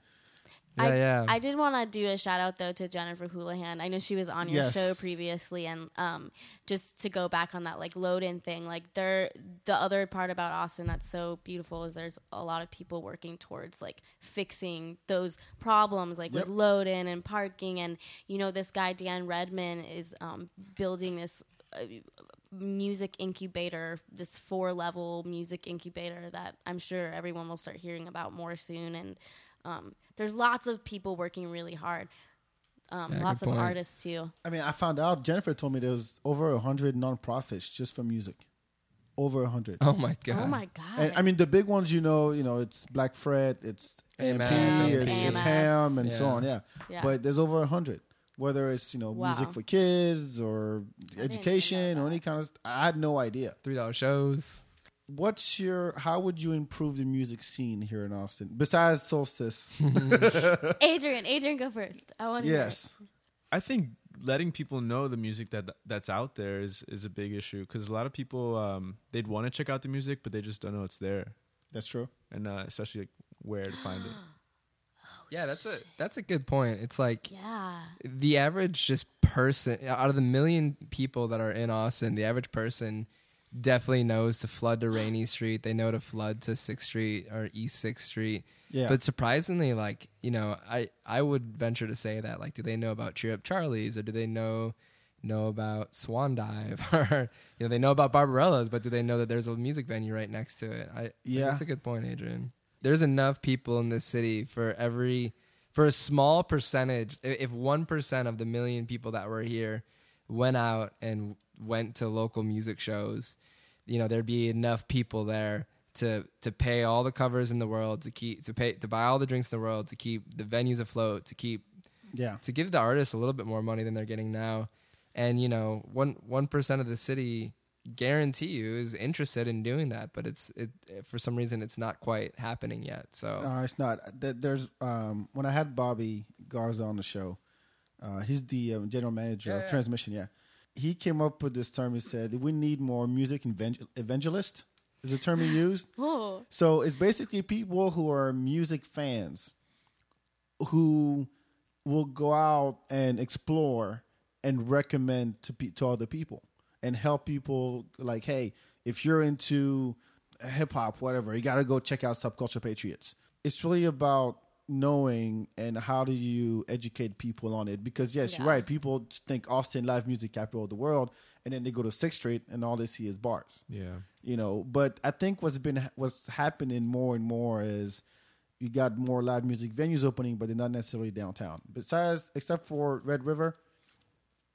Yeah, I, yeah. I did want to do a shout out though to Jennifer Houlihan. I know she was on your Yes. show previously, and um, just to go back on that like load in thing, like there, the other part about Austin that's so beautiful is there's a lot of people working towards like fixing those problems, like Yep. with load in and parking, and you know this guy Dan Redman is um, building this. Uh, music incubator, this four level music incubator that I'm sure everyone will start hearing about more soon. And um, there's lots of people working really hard. Um, Yeah, lots of point. artists too. I mean, I found out Jennifer told me there was over a hundred nonprofits just for music. Over a hundred. Oh my god. Oh my god! And I mean, the big ones, you know, you know, it's Black Fret, it's AMP, it's, it's HAAM, and so on. Yeah. Yeah. But there's over a hundred. Whether it's you know Wow. music for kids or even education or any kind of, I had no idea. Three dollar shows. What's your? How would you improve the music scene here in Austin besides Solstice? *laughs* *laughs* Adrian, Adrian, go first. I want to. yes. I think letting people know the music that that's out there is is a big issue because a lot of people um, they'd want to check out the music, but they just don't know it's there, That's true. and uh, especially like, where to find it. *gasps* Yeah, that's a that's a good point. It's like Yeah. the average just person out of the million people that are in Austin, the average person definitely knows to flood to Rainy Street. They know to flood to Sixth Street or East Sixth Street. Yeah. But surprisingly, like you know, I I would venture to say that like, do they know about Cheer Up Charlie's or do they know know about Swan Dive *laughs* or you know they know about Barbarella's, but do they know that there's a music venue right next to it? I Yeah. that's a good point, Adrian. There's enough people in this city for every for a small percentage. If one percent of the million people that were here went out and went to local music shows, you know, there'd be enough people there to to pay all the covers in the world, to keep to pay to buy all the drinks in the world, to keep the venues afloat, to keep Yeah. to give the artists a little bit more money than they're getting now. And you know, one one percent of the city guarantee you is interested in doing that, but it's it for some reason it's not quite happening yet. So No, it's not. There's um, when I had Bobby Garza on the show, uh, he's the um, general manager Yeah, of yeah. Transmission. Yeah, he came up with this term. He said we need more music evangel- evangelist. Is the term he used? *laughs* Oh. So it's basically people who are music fans who will go out and explore and recommend to pe- to other people and help people like, hey, if you're into hip hop, whatever, you got to go check out Subculture Patriots. It's really about knowing and how do you educate people on it? Because yes you're right. People think austin live music capital of the world and then they go to sixth street and all they see is bars. Yeah, you know but i think what's been what's happening more and more is you got more live music venues opening but they're not necessarily downtown. Besides except for red river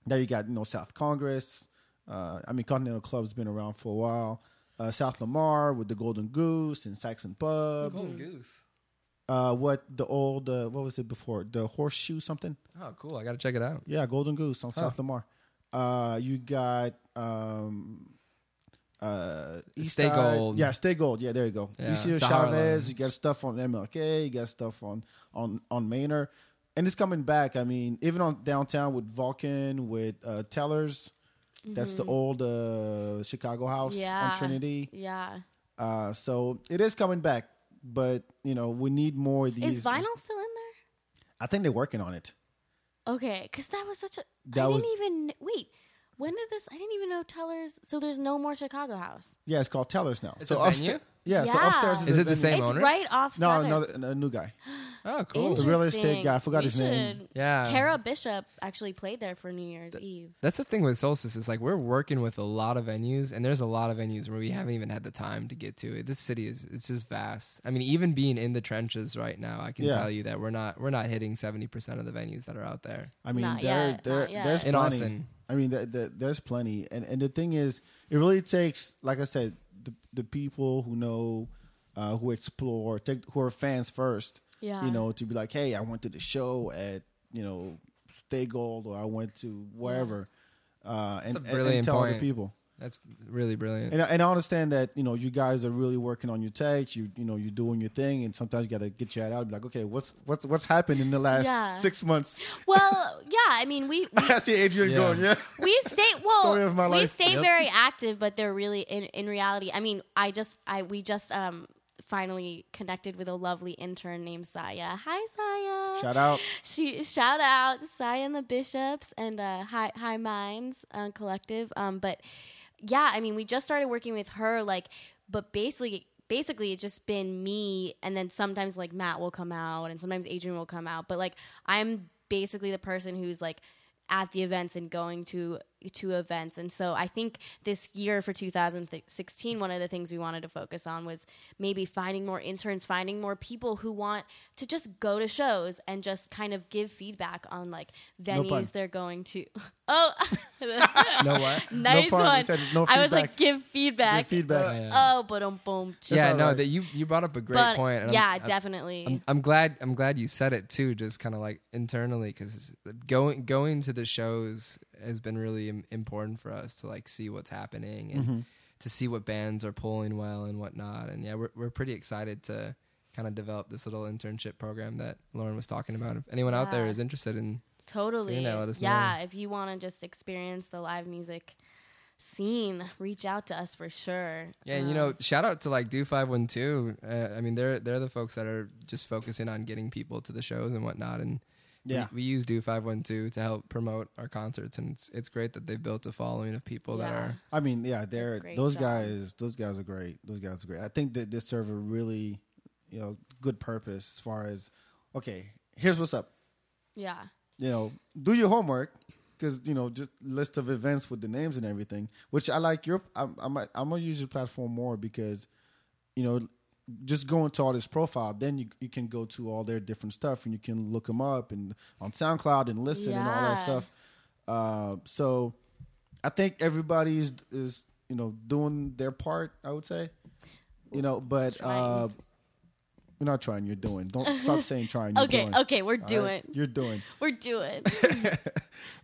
now you got you know south congress. Uh, i mean continental club's been around for a while. Uh, south lamar with the golden goose and saxon pub. Golden Goose. Uh, what the old uh, what was it before the horseshoe something Oh, cool! I got to check it out. yeah, Golden Goose on South Lamar. Uh, you got um, uh, East Stay Side. Gold. Yeah, Stay Gold. Yeah, there you go. Yeah, you see Chavez. Line. You got stuff on MLK. You got stuff on on on Manor, and it's coming back. I mean, even on downtown with Vulcan, with uh, Tellers. That's the old uh, Chicago house Mm-hmm. Yeah. on Trinity. Yeah. Uh, so it is coming back, but you know we need more of these. Is vinyl still in there? I think they're working on it. Okay, because that was such a. That I was- didn't even wait. When did this? I didn't even know Tellers. So there's no more Chicago House. Yeah, it's called Tellers now. It's so a venue? Upstairs, yeah, So upstairs is, Is a it the venue. same it's owners? right off. No, Seventh. no, a new guy. Oh, *gasps* cool. The real estate guy, I forgot We his name. should- Yeah. Kara Bishop actually played there for New Year's Eve. That's the thing with Solstice is like we're working with a lot of venues, and there's a lot of venues where we haven't even had the time to get to it. This city is it's just vast. I mean, even being in the trenches right now, I can Yeah. tell you that we're not we're not hitting seventy percent of the venues that are out there I mean, Not there, yet, there, not yet. there's in plenty. Austin. I mean, there, there, there's plenty, and and the thing is, it really takes, like I said, the the people who know, uh, who explore, take, who are fans first. Yeah. You know, to be like, hey, I went to the show at you know, Stay Gold, or I went to wherever, uh, and, a and- and, brilliant tell other point. people. That's really brilliant. And, I- and I understand that you know you guys are really working on your tech. You you know you're doing your thing, and sometimes you got to get your head out. And be like, okay, what's what's what's happened in the last Yeah. six months? Well, yeah. I mean, we *laughs* we, I see Adrian Yeah. going, yeah. we stay *laughs* well. Story of my we life. stay Yep. very active, but they're really in in reality. I mean, I just I we just um finally connected with a lovely intern named Saya. Hi, Saya. Shout out. she shout out to Saya and the Bishops and uh, High High Minds uh, Collective. Um, but yeah, I mean, we just started working with her, like, but basically. Basically, it's just been me, and then sometimes like Matt will come out, and sometimes Adrian will come out. But like, I'm basically the person who's like at the events and going to to events. And so I think this year for 2016, one of the things we wanted to focus on was maybe finding more interns, finding more people who want to just go to shows and just kind of give feedback on like pun. venues they're going to. *laughs* Oh, *laughs* No what? *laughs* nice pun. One. said no I was like, give feedback. Give feedback. Oh, yeah. Oh, but um, boom. yeah, no, right. that you you brought up a great But point, and yeah, I'm- definitely. I'm, I'm glad I'm glad you said it too, just kind of like internally, because going going to the shows has been really Im- important for us to like see what's happening and Mm-hmm. to see what bands are pulling well and whatnot. And yeah, we're we're pretty excited to kind of develop this little internship program that Lauren was talking about. If anyone out there is interested in, Totally. that, let us yeah, know. if you want to just experience the live music scene, reach out to us for sure. yeah, and you Um, know, shout out to like Do Five One Two. Uh, I mean, they're they're the folks that are just focusing on getting people to the shows and whatnot, and Yeah. we, we use Do Five One Two to help promote our concerts, and it's it's great that they've built a following of people that are I mean, yeah, they're Great those job. guys. Those guys are great. Those guys are great. I think that this serve a really, you know, good purpose as far as, okay, here's what's up. yeah. You know, do your homework because you know just list of events with the names and everything. Which I like your. I'm I'm, I'm gonna use your platform more because, you know, just going to all this profile, then you you can go to all their different stuff and you can look them up and on SoundCloud and listen and all that stuff. Uh, so I think everybody is is you know doing their part. I would say, you know, but uh, You're not trying. You're doing. Don't *laughs* stop saying trying. You're Okay, doing. okay, we're doing. right? You're doing. *laughs* We're doing. *laughs*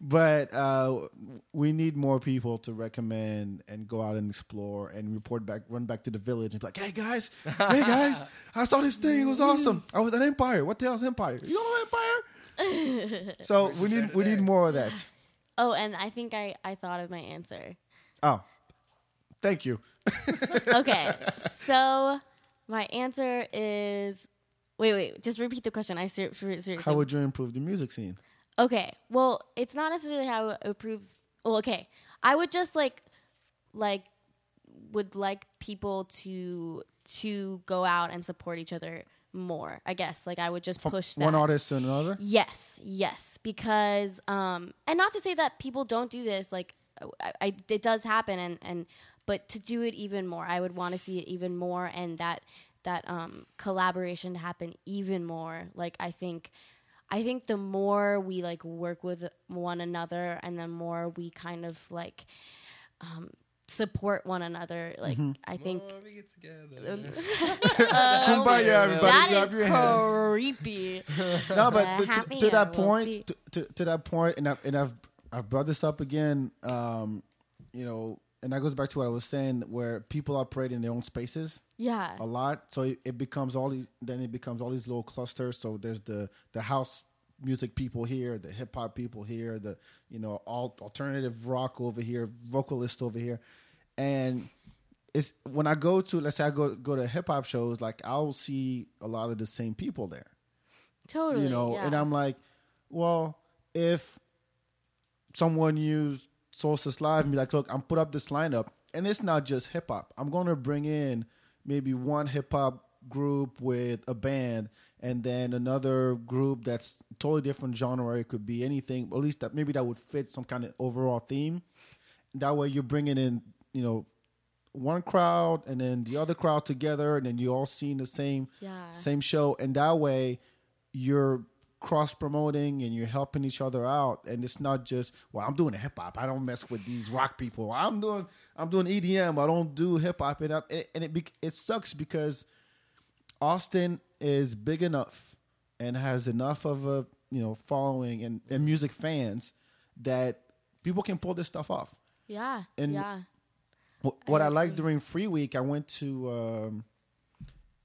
But uh, we need more people to recommend and go out and explore and report back, run back to the village and be like, "Hey guys, hey guys, I saw this thing. It was awesome. I was at Empire. What the hell's Empire? You know Empire?" so we need we need more of that. oh, and I think I I thought of my answer. Oh, thank you. Okay, so my answer is. Wait, wait. Just repeat the question. I ser- seriously. How would you improve the music scene? Okay. Well, it's not necessarily how I would approve. Well, okay. I would just like, like, would like people to to go out and support each other more. I guess. Like, I would just push that. One artist to another. Yes, yes, because um, and not to say that people don't do this. Like, I, I, it does happen, and and but to do it even more, I would want to see it even more, and that that um collaboration to happen even more. Like, I think. I think the more we like work with one another and the more we kind of like um, support one another, like I think we get together. *laughs* Kumbaya, *laughs* everybody! that clap is your creepy. No, but, Uh, but to, to that point, to, to, to that point, and I, and I've I've brought this up again. Um, you know, and that goes back to what I was saying, where people operate in their own spaces Yeah, a lot, so it, it becomes all these. Then it becomes all these little clusters. So there's the the house music people here, the hip hop people here, the you know all alternative rock over here, vocalist over here, and it's when I go to let's say I go go to hip hop shows, like I'll see a lot of the same people there totally. you know yeah. and i'm like well if someone used Solstice Live and be like, look, I'm put up this lineup, and it's not just hip hop. I'm going to bring in maybe one hip hop group with a band, and then another group that's totally different genre. It could be anything, at least that maybe that would fit some kind of overall theme. That way, you're bringing in, you know, one crowd and then the other crowd together, and then you all seeing the same Yeah. same show, and that way you're cross promoting and you're helping each other out. And it's not just well, I'm doing hip hop. I don't mess with these rock people. I'm doing I'm doing EDM. I don't do hip hop. And, I- and it bec- it sucks because Austin is big enough and has enough of a you know following and, and music fans that people can pull this stuff off. Yeah. And- yeah. Wh- What I, like during Free Week, I went to um,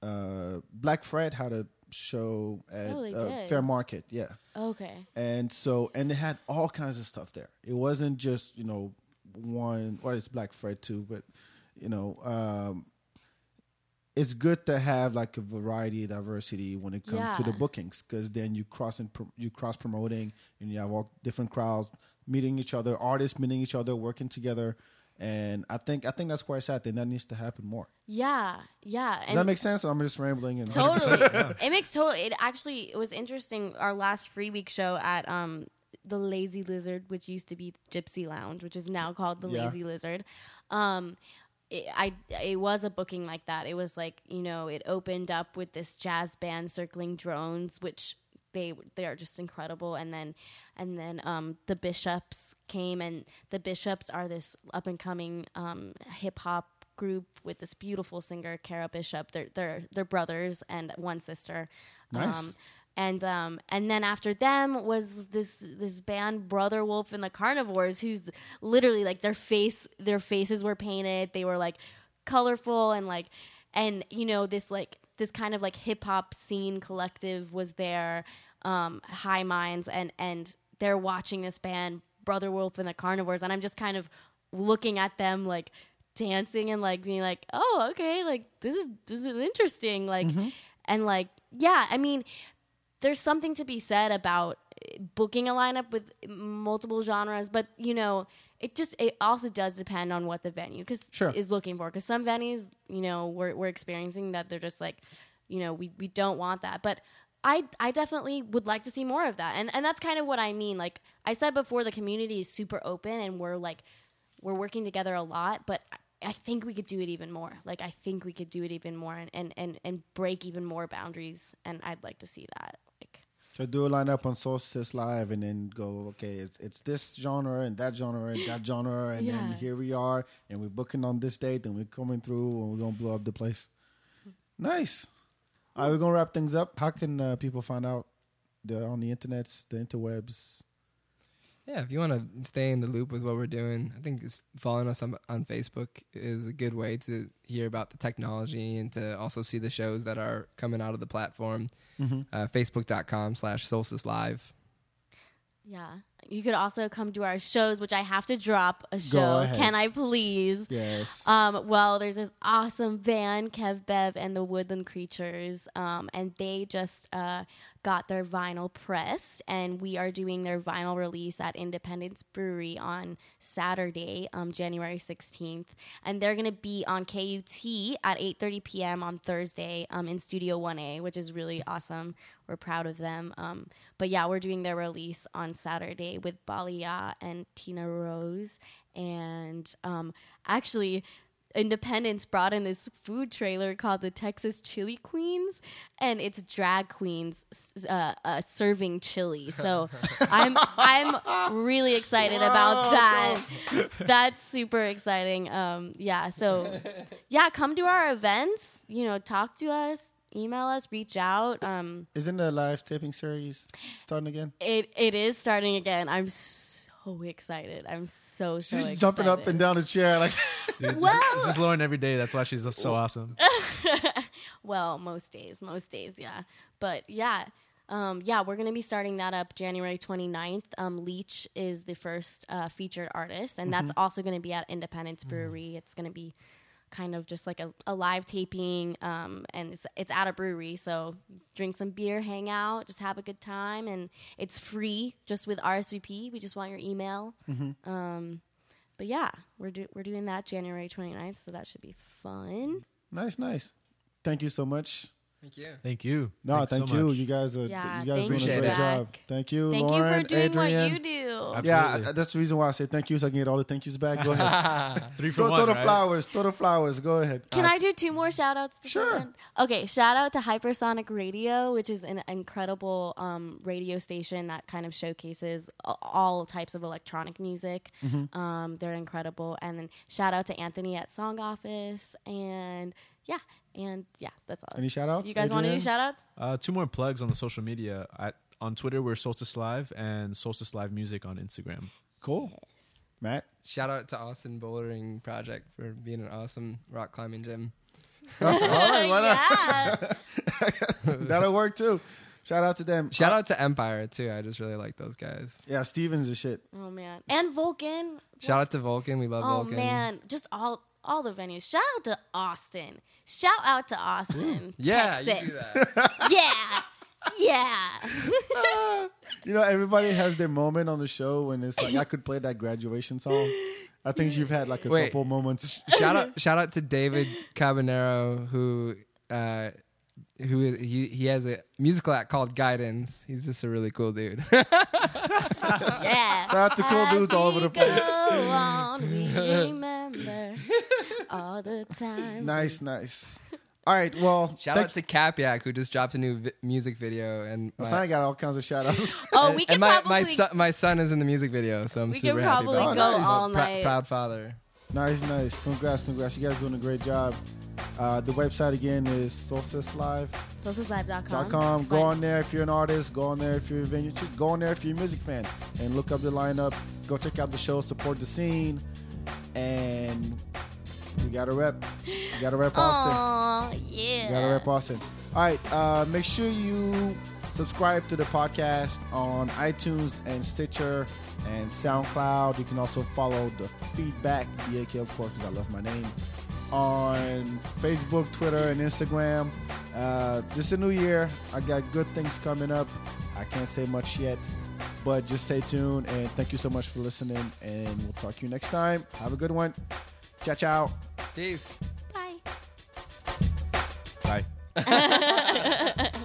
uh, Black Fret had a show at Oh, uh. Fair Market, yeah, Okay. and so and they had all kinds of stuff there. It wasn't just you know one. Well, it's Black Fret too, but you know. Um, it's good to have like a variety, diversity when it comes to the bookings, because then you cross and pro- you cross promoting, and you have all different crowds meeting each other, artists meeting each other, working together, and I think I think that's where it's at. Then that needs to happen more. Yeah. Yeah. Does that make sense? I'm just rambling. And totally it makes total it actually it was interesting our last free week show at um the Lazy Lizard, which used to be Gypsy Lounge, which is now called the Yeah. Lazy Lizard. Um, it, I it was a booking like that. It was like you know it opened up with this jazz band circling drones, which they they are just incredible. And then and then um, the Bishops came, and the Bishops are this up and coming um, hip hop group with this beautiful singer Kara Bishop. They're they're they're brothers and one sister. Nice. Um, and um and then after them was this this band Brother Wolf and the Carnivores who's literally like their face their faces were painted they were like colorful and like and you know this like this kind of like hip hop scene collective was there um high minds and and they're watching this band Brother Wolf and the Carnivores and I'm just kind of looking at them like dancing and like being like oh okay like this is this is interesting like and like yeah I mean there's something to be said about uh, booking a lineup with multiple genres, but you know, it just it also does depend on what the venue cause Sure. is looking for. Because some venues, you know, we're we're experiencing that they're just like, you know, we we don't want that, but. I, I definitely would like to see more of that. And and that's kind of what I mean. Like I said before, the community is super open and we're like we're working together a lot, but I- I think we could do it even more. Like I think we could do it even more and, and, and, and break even more boundaries and I'd like to see that. So do a lineup on Solstice Live and then go, okay, it's it's this genre and that genre and that genre and then here we are and we're booking on this date and we're coming through and we're gonna blow up the place. Nice. All right, we're gonna wrap things up. How can uh, people find out the on the internets, the interwebs? Yeah, if you want to stay in the loop with what we're doing, I think just following us on, on Facebook is a good way to hear about the technology and to also see the shows that are coming out of the platform. Uh, Facebook.com slash Solstice Live. yeah. You could also come to our shows, which I have to drop a show. ahead. Can I please? Yes. Um, well, there's this awesome band, Kev Bev and the Woodland Creatures, um, and they just uh, got their vinyl pressed, and we are doing their vinyl release at Independence Brewery on Saturday, um, January 16th, and they're gonna be on KUT at 8:30 p.m. on Thursday um, in Studio 1A, which is really awesome. We're proud of them. Um, but yeah, we're doing their release on Saturday with Balia and Tina Rose. And um, actually, Independence brought in this food trailer called the Texas Chili Queens, and it's drag queens uh, uh, serving chili. So *laughs* I'm I'm really excited about that. That's super exciting. Um, yeah. So *laughs* yeah, come to our events. You know, talk to us, email us, reach out. Um, Isn't the live taping series starting again? it it is starting again. I'm so excited. I'm so so She's excited. jumping up and down the chair like *laughs* Dude, Well- this is Lauren every day. That's why she's so awesome. *laughs* Well, most days, most days, yeah. But yeah, um, yeah, we're gonna be starting that up January 29th. Um, Leech is the first uh, featured artist, and that's also gonna be at Independence Brewery. It's gonna be kind of just like a, a live taping, um, and it's, it's at a brewery, so drink some beer, hang out, just have a good time, and it's free, just with RSVP. We just want your email. Um, but yeah, we're do- we're doing that January 29th, so that should be fun. Nice, nice. Thank you so much. Thank you. Thank you. No, Thanks so thank you. much. You guys are Yeah, you guys doing a great Zach. job. Thank you, Thank Lauren, you for doing Adrian. what you do. Absolutely. Yeah, that's the reason why I say thank you so I can get all the thank yous back. Go ahead. *laughs* Three for throw, one, throw the right? flowers. Throw the flowers. Go ahead. Can I do two more shout outs? Sure. then? Okay, shout out to Hypersonic Radio, which is an incredible um, radio station that kind of showcases all types of electronic music. Mm-hmm. Um, they're incredible. And then shout out to Anthony at Song Office. And yeah, and yeah, that's all. Any shout outs? you guys want any do shout outs? Uh, two more plugs on the social media. At, on Twitter, we're Solstice Live and Solstice Live Music on Instagram. Cool. Matt. Shout out to Austin Bouldering Project for being an awesome rock climbing gym. *laughs* all right, why not? yeah. *laughs* That'll work too. Shout out to them. Shout out to Empire too. I just really like those guys. Yeah, Stevens a shit. oh, man. And Vulcan. Shout out to Vulcan. We love Oh Vulcan. man, just all all the venues. Shout out to Austin. Shout out to Austin. *laughs* Yeah, Texas. you do that. *laughs* yeah. Yeah. *laughs* You know, everybody has their moment on the show when it's like I could play that graduation song. I think you've had like a Wait. couple moments. shout out shout out to David Cabanero who uh, who is, he he has a musical act called Guidance. He's just a really cool dude. *laughs* Yeah. Shout out cool As dudes all over the place. Go on, we remember all the time. Nice, nice. All right, well, Shout out to Capiak who just dropped a new vi- music video and my, I got all kinds of shout outs. *laughs* Oh, we can and my, probably my son my son is in the music video, so I'm we super can happy probably about go oh, that. that. all Prou- night. proud father. Nice, nice. Congrats, congrats. You guys doing a great job. Uh, the website again is solsticelive.com. Solsticelive.com. Go on there if you're an artist. Go on there if you're a venue. Just go on there if you're a music fan and look up the lineup. Go check out the show. Support the scene. And we got to rep. We got to rep Austin. Aw, yeah. Got to rep Austin. All right. Uh, make sure you subscribe to the podcast on iTunes and Stitcher and SoundCloud. You can also follow the feedback, BAK, of course, because I love my name, on Facebook, Twitter, and Instagram. Uh, this is a new year. I got good things coming up. I can't say much yet, but just stay tuned. And thank you so much for listening. And we'll talk to you next time. Have a good one. Ciao, ciao. Peace. Bye. Bye. *laughs*